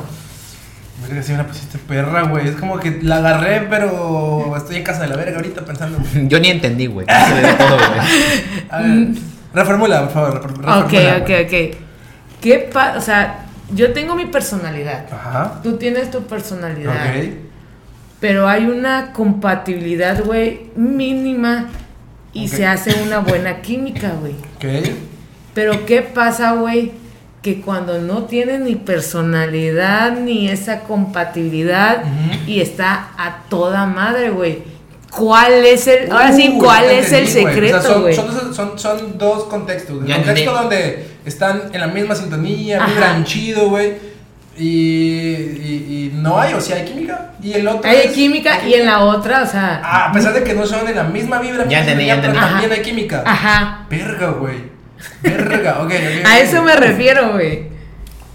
Speaker 3: Verga, si me la pusiste perra, güey. Es como que la agarré, pero estoy en casa de la verga ahorita pensando.
Speaker 1: Yo ni entendí, güey. Todo, güey. [LAUGHS]
Speaker 3: A ver, reformula, por favor. re- reformula,
Speaker 2: Ok, ok, ok. ¿Qué pa o sea, yo tengo mi personalidad.
Speaker 3: Ajá.
Speaker 2: Tú tienes tu personalidad.
Speaker 3: Ok.
Speaker 2: Pero hay una compatibilidad, güey, mínima y se hace una buena química, güey.
Speaker 3: Ok.
Speaker 2: Pero ¿qué pasa, güey? Que cuando no tienes ni personalidad ni esa compatibilidad y está a toda madre, güey. ¿Cuál es el, ahora sí, cuál
Speaker 3: ya
Speaker 2: es el
Speaker 3: entendí,
Speaker 2: secreto,
Speaker 3: O sea, son- son, son, son dos contextos. El
Speaker 1: Ya
Speaker 3: contexto
Speaker 1: entendí.
Speaker 3: donde están en la misma sintonía, vibran chido, güey. Y, y, y no hay, o sea, hay química. Y el otro.
Speaker 2: Hay
Speaker 3: es-
Speaker 2: química y en la otra, o sea,
Speaker 3: Ah, a pesar de que no son en la misma vibra,
Speaker 1: Ya entendí, ya
Speaker 3: pero también hay química.
Speaker 2: ajá.
Speaker 3: Verga, güey. Verga, ok, ok.
Speaker 2: A eso me refiero, güey.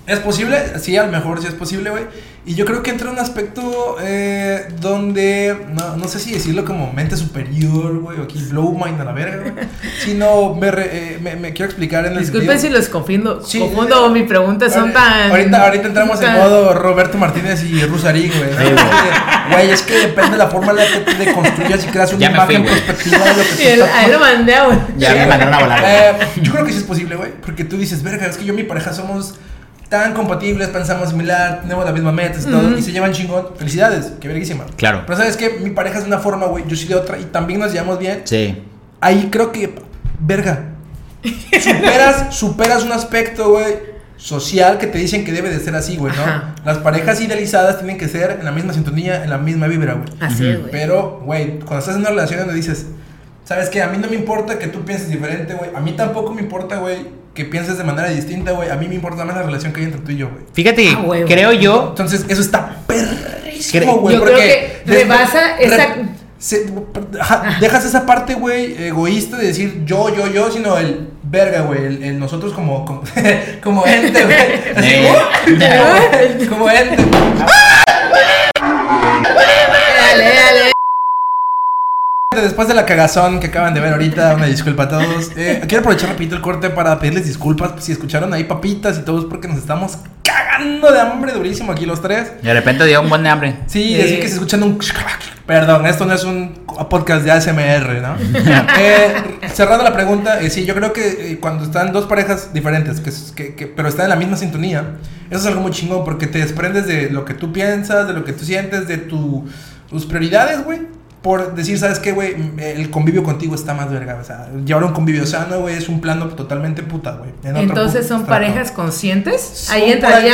Speaker 3: ¿Es posible? Sí, a lo mejor sí es posible, güey. Y yo creo que entra un aspecto eh, donde, no, no sé si decirlo como mente superior, güey, o aquí blow mind a la verga, güey. [LAUGHS] Sino me, re- eh, me, me quiero explicar en el
Speaker 2: Disculpen si los confundo,
Speaker 3: Sí,
Speaker 2: confundo
Speaker 3: eh,
Speaker 2: mis preguntas son
Speaker 3: ahorita-
Speaker 2: tan...
Speaker 3: Ahorita, ahorita entramos en modo Roberto Martínez y Rusarín, güey.
Speaker 1: Sí, güey.
Speaker 3: Güey, es que depende de la forma en la que te construyas y creas una imagen
Speaker 1: fui, güey.
Speaker 3: perspectiva de lo que [LAUGHS]
Speaker 2: Y
Speaker 3: tú
Speaker 2: él-
Speaker 3: estás
Speaker 2: a él lo mandé a...
Speaker 1: Ya
Speaker 3: Sí,
Speaker 1: me
Speaker 3: güey.
Speaker 1: mandaron a volar. güey.
Speaker 3: Eh, yo creo que sí es posible, güey. Porque tú dices, verga, es que yo y mi pareja somos tan compatibles, pensamos similar, tenemos las mismas metas y todo,
Speaker 2: Ujú.
Speaker 3: y se llevan chingón. Felicidades, qué verguísima.
Speaker 1: Claro.
Speaker 3: Pero sabes que mi pareja es de una forma, güey, yo soy de otra, y también nos llevamos bien.
Speaker 1: Sí.
Speaker 3: Ahí creo que, verga, superas, [LAUGHS] superas un aspecto, güey, social que te dicen que debe de ser así, güey, ¿no?
Speaker 2: Ajá.
Speaker 3: Las parejas idealizadas tienen que ser en la misma sintonía, en la misma vibra, güey.
Speaker 2: Así güey.
Speaker 3: Pero, güey, cuando estás en una relación donde dices, ¿sabes qué? A mí no me importa que tú pienses diferente, güey. A mí tampoco me importa, güey, que pienses de manera distinta, güey. A mí me importa más la relación que hay entre tú y yo, güey.
Speaker 1: Fíjate
Speaker 2: Ah, huevo.
Speaker 1: creo yo.
Speaker 3: Entonces, eso está perrísimo, güey.
Speaker 2: Yo creo
Speaker 3: porque
Speaker 2: que rebasa esa-
Speaker 3: re- se- ajá, dejas esa parte, güey, egoísta de decir yo, yo, yo, sino el verga, güey. El, el nosotros como, como, [LAUGHS] como ente, güey. [LAUGHS] Así, [LAUGHS] como ente. Después de la cagazón que acaban de ver ahorita, una disculpa a todos. Eh, quiero aprovechar rapidito el corte para pedirles disculpas si escucharon ahí papitas y todos porque nos estamos cagando de hambre durísimo aquí los tres.
Speaker 1: De repente dio un buen de hambre.
Speaker 3: Sí,
Speaker 2: Sí.
Speaker 3: así que se escuchan un... Perdón, esto no es un podcast de ASMR, ¿no? [LAUGHS] Eh, cerrando la pregunta, eh, sí, yo creo que eh, cuando están dos parejas diferentes, que, que- que- pero están en la misma sintonía, eso es algo muy chingón porque te desprendes de lo que tú piensas, de lo que tú sientes, de tu, tus prioridades, güey. Por decir, ¿sabes qué, güey? El convivio contigo está más verga. O sea, llevar un convivio sano, güey, es un plano totalmente puta, güey. en
Speaker 2: Entonces son parejas conscientes. Ahí entraría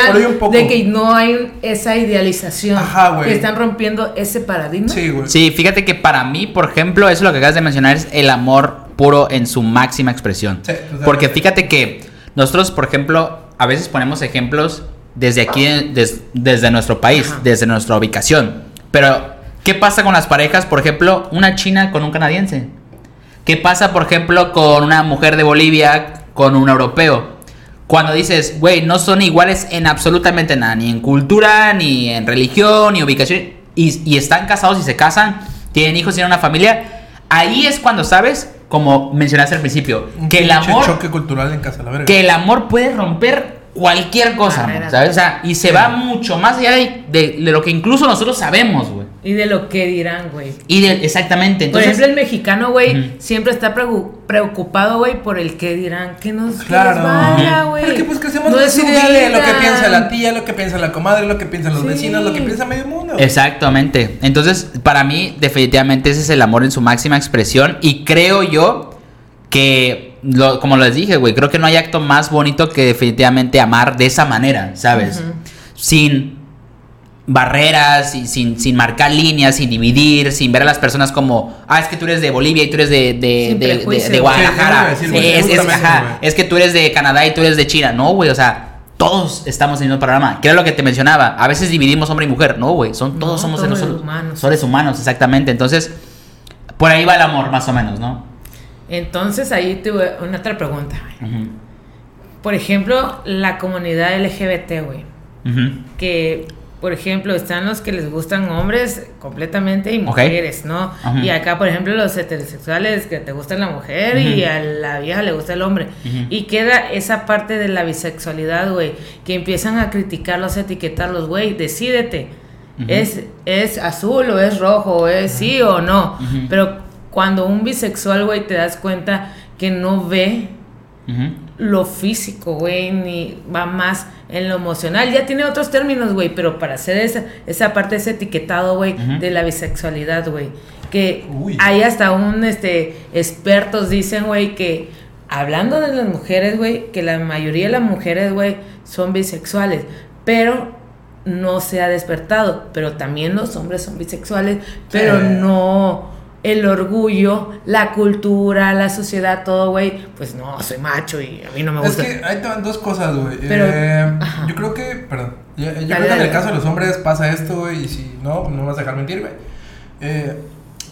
Speaker 2: de que no hay esa idealización.
Speaker 3: Ajá, güey.
Speaker 2: Que están rompiendo ese paradigma.
Speaker 3: Sí, güey.
Speaker 1: Sí, fíjate que para mí, por ejemplo, eso lo que acabas de mencionar es el amor puro en su máxima expresión.
Speaker 3: Sí.
Speaker 1: Porque fíjate que nosotros, por ejemplo, a veces ponemos ejemplos desde aquí, des- desde nuestro país,
Speaker 2: Ajá.
Speaker 1: desde nuestra ubicación. Pero, ¿qué pasa con las parejas, por ejemplo, una china con un canadiense? ¿Qué pasa, por ejemplo, con una mujer de Bolivia con un europeo? Cuando dices, güey, no son iguales en absolutamente nada, ni en cultura, ni en religión, ni ubicación, y, y están casados y se casan, tienen hijos, tienen una familia, ahí es cuando sabes, como mencionaste al principio,
Speaker 3: Un
Speaker 1: que el amor
Speaker 3: choque cultural en casa, la verga.
Speaker 1: que el amor puede romper cualquier cosa,
Speaker 2: Barreras.
Speaker 1: ¿sabes? O sea, y se va mucho más allá de, de- de lo que incluso nosotros sabemos, güey.
Speaker 2: Y de lo que dirán, güey.
Speaker 1: Y de, exactamente,
Speaker 2: Por
Speaker 1: entonces...
Speaker 2: ejemplo, el mexicano, güey, siempre está preocupado, güey, por el que dirán. Que nos que
Speaker 3: Claro.
Speaker 2: les valga, güey.
Speaker 3: Porque pues crecemos
Speaker 2: No es
Speaker 3: idea de lo que piensa la tía, lo que piensa la comadre, lo que piensan los
Speaker 2: Sí.
Speaker 3: vecinos, lo que piensa medio mundo.
Speaker 1: Exactamente. Entonces, para mí, definitivamente ese es el amor en su máxima expresión. Y creo yo que, lo- como les dije, güey, creo que no hay acto más bonito que definitivamente amar de esa manera, ¿sabes? Sin barreras, y sin, sin marcar líneas, sin dividir, sin ver a las personas como, ah, es que tú eres de Bolivia y tú eres de, de,
Speaker 2: Sin
Speaker 1: de- Guadalajara. es, es-
Speaker 3: justamente,
Speaker 1: ajá,
Speaker 3: güey.
Speaker 1: es que tú eres de Canadá y tú eres de China. No, güey, o sea, todos estamos en el mismo programa. Que era lo que te mencionaba. A veces dividimos hombre y mujer. No, güey, son, todos
Speaker 2: No,
Speaker 1: somos
Speaker 2: todos
Speaker 1: nosotros.
Speaker 2: humanos.
Speaker 1: Seres humanos, exactamente. Entonces, por ahí va el amor, más o menos, ¿no?
Speaker 2: Entonces, ahí tuve una otra pregunta. Por ejemplo, la comunidad LGBT, güey. que, por ejemplo, están los que les gustan hombres completamente y mujeres, ¿no? Y acá, por ejemplo, los heterosexuales que te gusta la mujer y a la vieja le gusta el hombre. Y queda esa parte de la bisexualidad, güey, que empiezan a criticarlos, a etiquetarlos, güey, decídete. ¿Es, ¿Es azul o es rojo? ¿O es sí o no? Pero cuando un bisexual, güey, te das cuenta que no ve. Lo físico, güey, ni va más en lo emocional. Ya tiene otros términos, güey, pero para hacer esa, esa parte, ese etiquetado, güey, de la bisexualidad, güey. Que
Speaker 3: Uy.
Speaker 2: hay hasta un, este, expertos dicen, güey, que hablando de las mujeres, güey, que la mayoría de las mujeres, güey, son bisexuales, pero no se ha despertado. Pero también los hombres son bisexuales, pero
Speaker 3: Sí.
Speaker 2: no el orgullo, la cultura, la sociedad, todo, güey, pues no, soy macho y a mí no me
Speaker 3: Es
Speaker 2: gusta.
Speaker 3: que hay dos cosas, güey.
Speaker 2: Pero-
Speaker 3: Eh, yo creo que, perdón, yo, yo creo que
Speaker 2: Dale,
Speaker 3: en el
Speaker 2: dale.
Speaker 3: caso de los hombres pasa esto, güey, y si no, no me vas a dejar mentir, güey. Eh,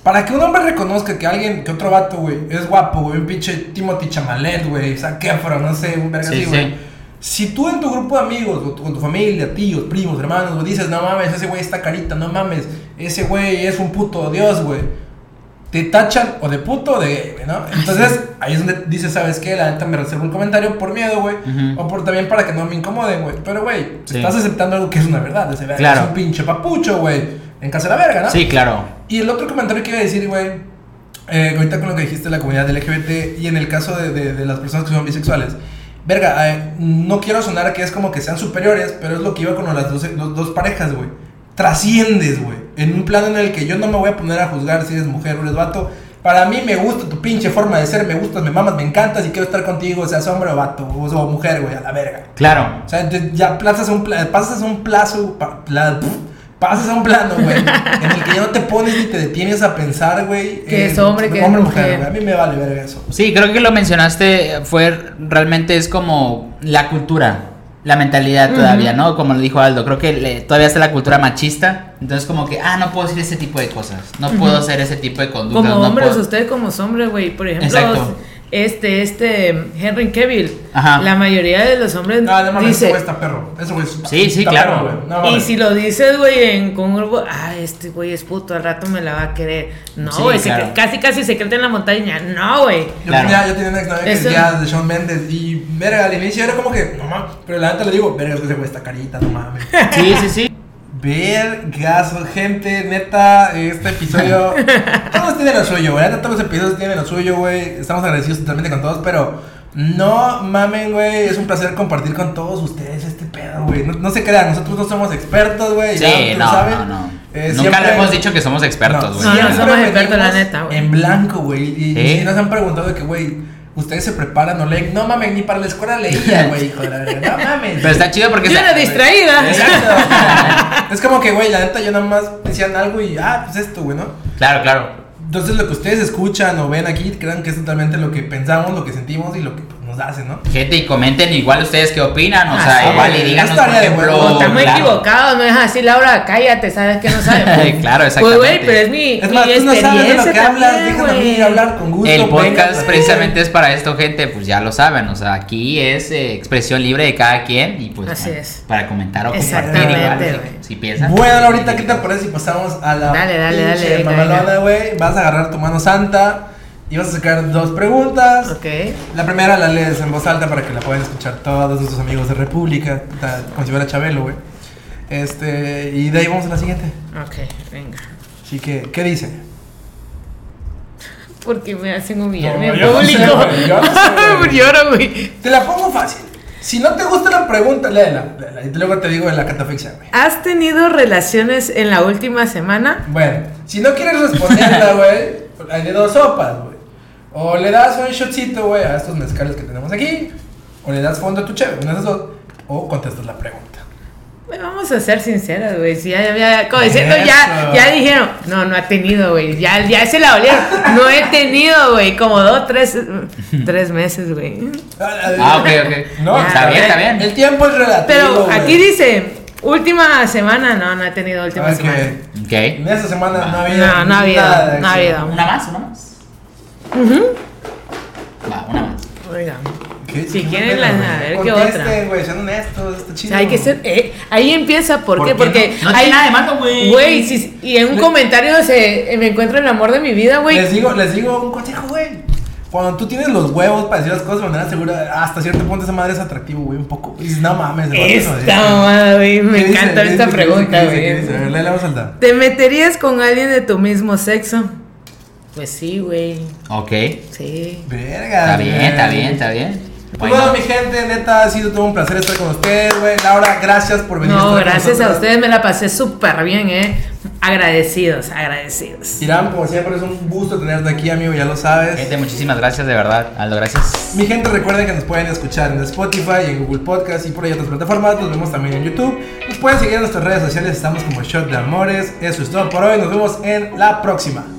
Speaker 3: para que un hombre reconozca que alguien, que otro vato, güey, es guapo, güey, un pinche Timothy Chamalet, güey, Zac Efron, no sé, un verga
Speaker 1: Sí,
Speaker 3: así,
Speaker 1: sí.
Speaker 3: güey. Si tú en tu grupo de amigos, o tu- con tu familia, tíos, primos, hermanos, güey, dices, no mames, ese güey está carita, no mames, ese güey es un puto dios, güey. Te tachan o de puto o de gay, güey, ¿no? Entonces, ahí es donde dices, ¿sabes qué? La neta me reservo un comentario por miedo, güey.
Speaker 1: Ujú.
Speaker 3: O por también para que no me incomoden, güey. Pero, güey,
Speaker 1: Sí.
Speaker 3: estás aceptando algo que es una verdad. Verga
Speaker 1: Claro.
Speaker 3: es un pinche papucho, güey. En casa de la verga, ¿no?
Speaker 1: Sí, claro.
Speaker 3: Y el otro comentario que iba a decir, güey, eh, ahorita con lo que dijiste de la comunidad LGBT y en el caso de, de- de las personas que son bisexuales, verga, eh, no quiero sonar que es como que sean superiores, pero es lo que iba con las dos, los dos parejas, güey. Trasciendes, güey, en un plano en el que yo no me voy a poner a juzgar si eres mujer o eres vato. Para mí me gusta tu pinche forma de ser, me gustas, me mamas, me encantas y quiero estar contigo, seas hombre o vato, o, o mujer, güey, a la verga.
Speaker 1: Claro.
Speaker 3: O sea, ya- a un, pla- pasas un plazo, pa- pla- pf, pasas a un plano, güey, en el que ya no te pones ni te detienes a pensar, güey.
Speaker 2: Que es hombre, que es
Speaker 3: hombre,
Speaker 2: mujer.
Speaker 3: güey. A mí me vale verga eso.
Speaker 1: Sí, creo que lo mencionaste, fue realmente es como la cultura, la mentalidad todavía. ¿no? Como lo dijo Aldo, creo que le- todavía está la cultura machista, entonces como que, ah, no puedo decir ese tipo de cosas, no puedo hacer ese tipo de conductas.
Speaker 2: Como
Speaker 1: no
Speaker 2: hombres,
Speaker 1: puedo-
Speaker 2: ustedes como hombres, güey, por ejemplo,
Speaker 1: Exacto.
Speaker 2: Este, este, Henry Cavill,
Speaker 1: Ajá.
Speaker 2: la mayoría de los hombres
Speaker 3: No, no mames, ese
Speaker 2: dice,
Speaker 3: güey está perro. Eso güey es-
Speaker 1: Sí, sí, claro.
Speaker 3: perro, güey. No
Speaker 2: y si lo dices, güey, en con un grupo, ah, este güey es puto, al rato me la va a querer. No,
Speaker 1: Sí,
Speaker 2: güey,
Speaker 1: claro.
Speaker 2: casi casi se cree en la montaña. No, güey.
Speaker 3: Yo,
Speaker 1: Claro.
Speaker 3: tenía, yo tenía una exnovia que decía de Shawn Mendes y, verga, al inicio era como que, no mames, pero la neta le digo, verga, ese güey está carita, no mames.
Speaker 1: Sí, sí, sí.
Speaker 3: Vergazo, gente, neta, este episodio. [LAUGHS] todos tienen lo suyo, güey. Neta, todos los episodios tienen lo suyo, güey. Estamos agradecidos totalmente con todos, pero no mamen, güey. Es un placer compartir con todos ustedes este pedo, güey. No, no se crean, nosotros no somos expertos, güey.
Speaker 1: Sí,
Speaker 3: ya
Speaker 1: no,
Speaker 3: saben.
Speaker 1: no, no.
Speaker 3: Eh,
Speaker 1: Nunca
Speaker 3: siempre-
Speaker 1: le hemos dicho que somos expertos, güey.
Speaker 2: No, no somos expertos, la neta, güey.
Speaker 3: En blanco, güey. Y, y
Speaker 1: ¿Eh?
Speaker 3: sí nos han preguntado de que, güey, ustedes se preparan o leen. No mames, ni para la escuela leía, güey, hijo de la verga. No mames.
Speaker 1: Pero está chido porque
Speaker 2: Yo
Speaker 1: está-
Speaker 2: era distraída.
Speaker 3: Exacto. es como que, güey, la neta, yo nada más decían algo y, ah, pues esto, güey, ¿no?
Speaker 1: Claro, claro.
Speaker 3: Entonces, lo que ustedes escuchan o ven aquí, crean que es totalmente lo que pensamos, lo que sentimos y lo que nos hace, ¿no?
Speaker 1: Gente, y comenten igual ustedes qué opinan. O
Speaker 2: Ah,
Speaker 1: sea,
Speaker 2: sí.
Speaker 1: igual y díganos, por ejemplo.
Speaker 2: estamos
Speaker 1: claro.
Speaker 2: equivocados, no es así, Laura, cállate, sabes que no sabes. [LAUGHS]
Speaker 1: Claro,
Speaker 2: Pues,
Speaker 1: exactamente.
Speaker 2: güey, pero es mi,
Speaker 3: Es
Speaker 2: mi
Speaker 3: más, tú no sabes de lo que hablas, déjame a mí hablar con gusto.
Speaker 1: El podcast
Speaker 3: pues.
Speaker 1: precisamente es para esto, gente, pues ya lo saben, o sea, aquí es eh, expresión libre de cada quien y pues
Speaker 2: Así
Speaker 1: bueno,
Speaker 2: es.
Speaker 1: para comentar o compartir
Speaker 2: Exactamente,
Speaker 1: igual, si, si piensan.
Speaker 3: Bueno, ahorita, ¿qué te parece si pasamos a la
Speaker 2: Dale, dale, dale,
Speaker 3: güey? Vas a agarrar tu mano santa y vas a sacar dos preguntas.
Speaker 2: Ok.
Speaker 3: La primera la lees en voz alta para que la puedan escuchar todos nuestros amigos de República, como si fuera Chabelo, güey. Este, y de ahí vamos a la siguiente.
Speaker 2: Ok, venga.
Speaker 3: Así que, ¿qué dice?
Speaker 2: Porque me hacen humillarme en público. Lloro, güey.
Speaker 3: Te la pongo fácil. Si no te gusta la pregunta, léela. léela, y luego te digo de la catafixia, güey.
Speaker 2: ¿Has tenido relaciones en la última semana?
Speaker 3: Bueno, si no quieres responderla, [LAUGHS] güey, hay de dos sopas, güey. O le das un shotcito, güey, a estos mezcales que tenemos aquí. O le das fondo a tu chévere, una de esas dos. O contestas la pregunta.
Speaker 2: Güey, Vamos a ser sinceras, güey. Si ya, ya, como diciendo, ya, ya dijeron, no, no ha tenido, güey. Ya, ya se la olieron. No he tenido, güey. Como dos, tres, tres meses, güey.
Speaker 1: Ah, ok, ok.
Speaker 3: No,
Speaker 2: Ya,
Speaker 1: está bien, está bien.
Speaker 3: El tiempo es relativo.
Speaker 2: Pero
Speaker 3: güey.
Speaker 2: aquí dice, última semana. No, no he tenido última
Speaker 3: Ok.
Speaker 2: semana.
Speaker 1: Ok.
Speaker 3: En esa semana no ha habido.
Speaker 2: No, no ha habido,
Speaker 3: nada de
Speaker 2: no ha habido.
Speaker 1: ¿Una más? ¿Una más? Va, una más.
Speaker 2: Oigan.
Speaker 3: ¿Qué?
Speaker 2: Si
Speaker 3: ¿Qué
Speaker 2: quieren, la- a ver qué
Speaker 3: Contesten,
Speaker 2: otra.
Speaker 3: güey, sean honestos, está
Speaker 2: O
Speaker 3: chido.
Speaker 2: sea, hay que ser. eh, ahí empieza, ¿por,
Speaker 1: ¿Por
Speaker 2: qué? Porque.
Speaker 1: no? No
Speaker 2: hay-
Speaker 1: tiene nada de malo, güey.
Speaker 2: Güey, si- y en un comentario se, me encuentro el amor de mi vida, güey.
Speaker 3: Les digo, les digo un consejo, güey. Cuando tú tienes los huevos para decir las cosas de manera segura, hasta cierto punto esa madre es atractivo, güey, un poco. Y dices, no mames, de verdad, no,
Speaker 2: Esta mamada, güey. Me
Speaker 3: ¿Qué dice?
Speaker 2: encanta
Speaker 3: ¿Qué
Speaker 2: esta
Speaker 3: dice? ¿Qué
Speaker 2: pregunta,
Speaker 3: dice? ¿Qué dice? A ver,
Speaker 2: güey. ¿Te meterías con alguien de tu mismo sexo? Pues sí, güey.
Speaker 1: Ok.
Speaker 2: Sí.
Speaker 3: Verga.
Speaker 1: Está bien, está bien, está bien.
Speaker 3: Pues
Speaker 1: Bueno,
Speaker 3: bueno, mi gente, neta, ha sido todo un placer estar con ustedes, güey. Laura, gracias por venir.
Speaker 2: No,
Speaker 3: estar con
Speaker 2: gracias a ustedes me la pasé súper bien, eh. Agradecidos, agradecidos.
Speaker 3: Irán, como siempre, es un gusto tenerte aquí, amigo, ya lo sabes.
Speaker 1: gente, muchísimas gracias, de verdad. Aldo, gracias.
Speaker 3: Mi gente, recuerden que nos pueden escuchar en Spotify, en Google Podcast y por ahí otras plataformas. Nos vemos también en YouTube. Nos pueden seguir en nuestras redes sociales. Estamos como Shot de Amores. Eso es todo por hoy. Nos vemos en la próxima.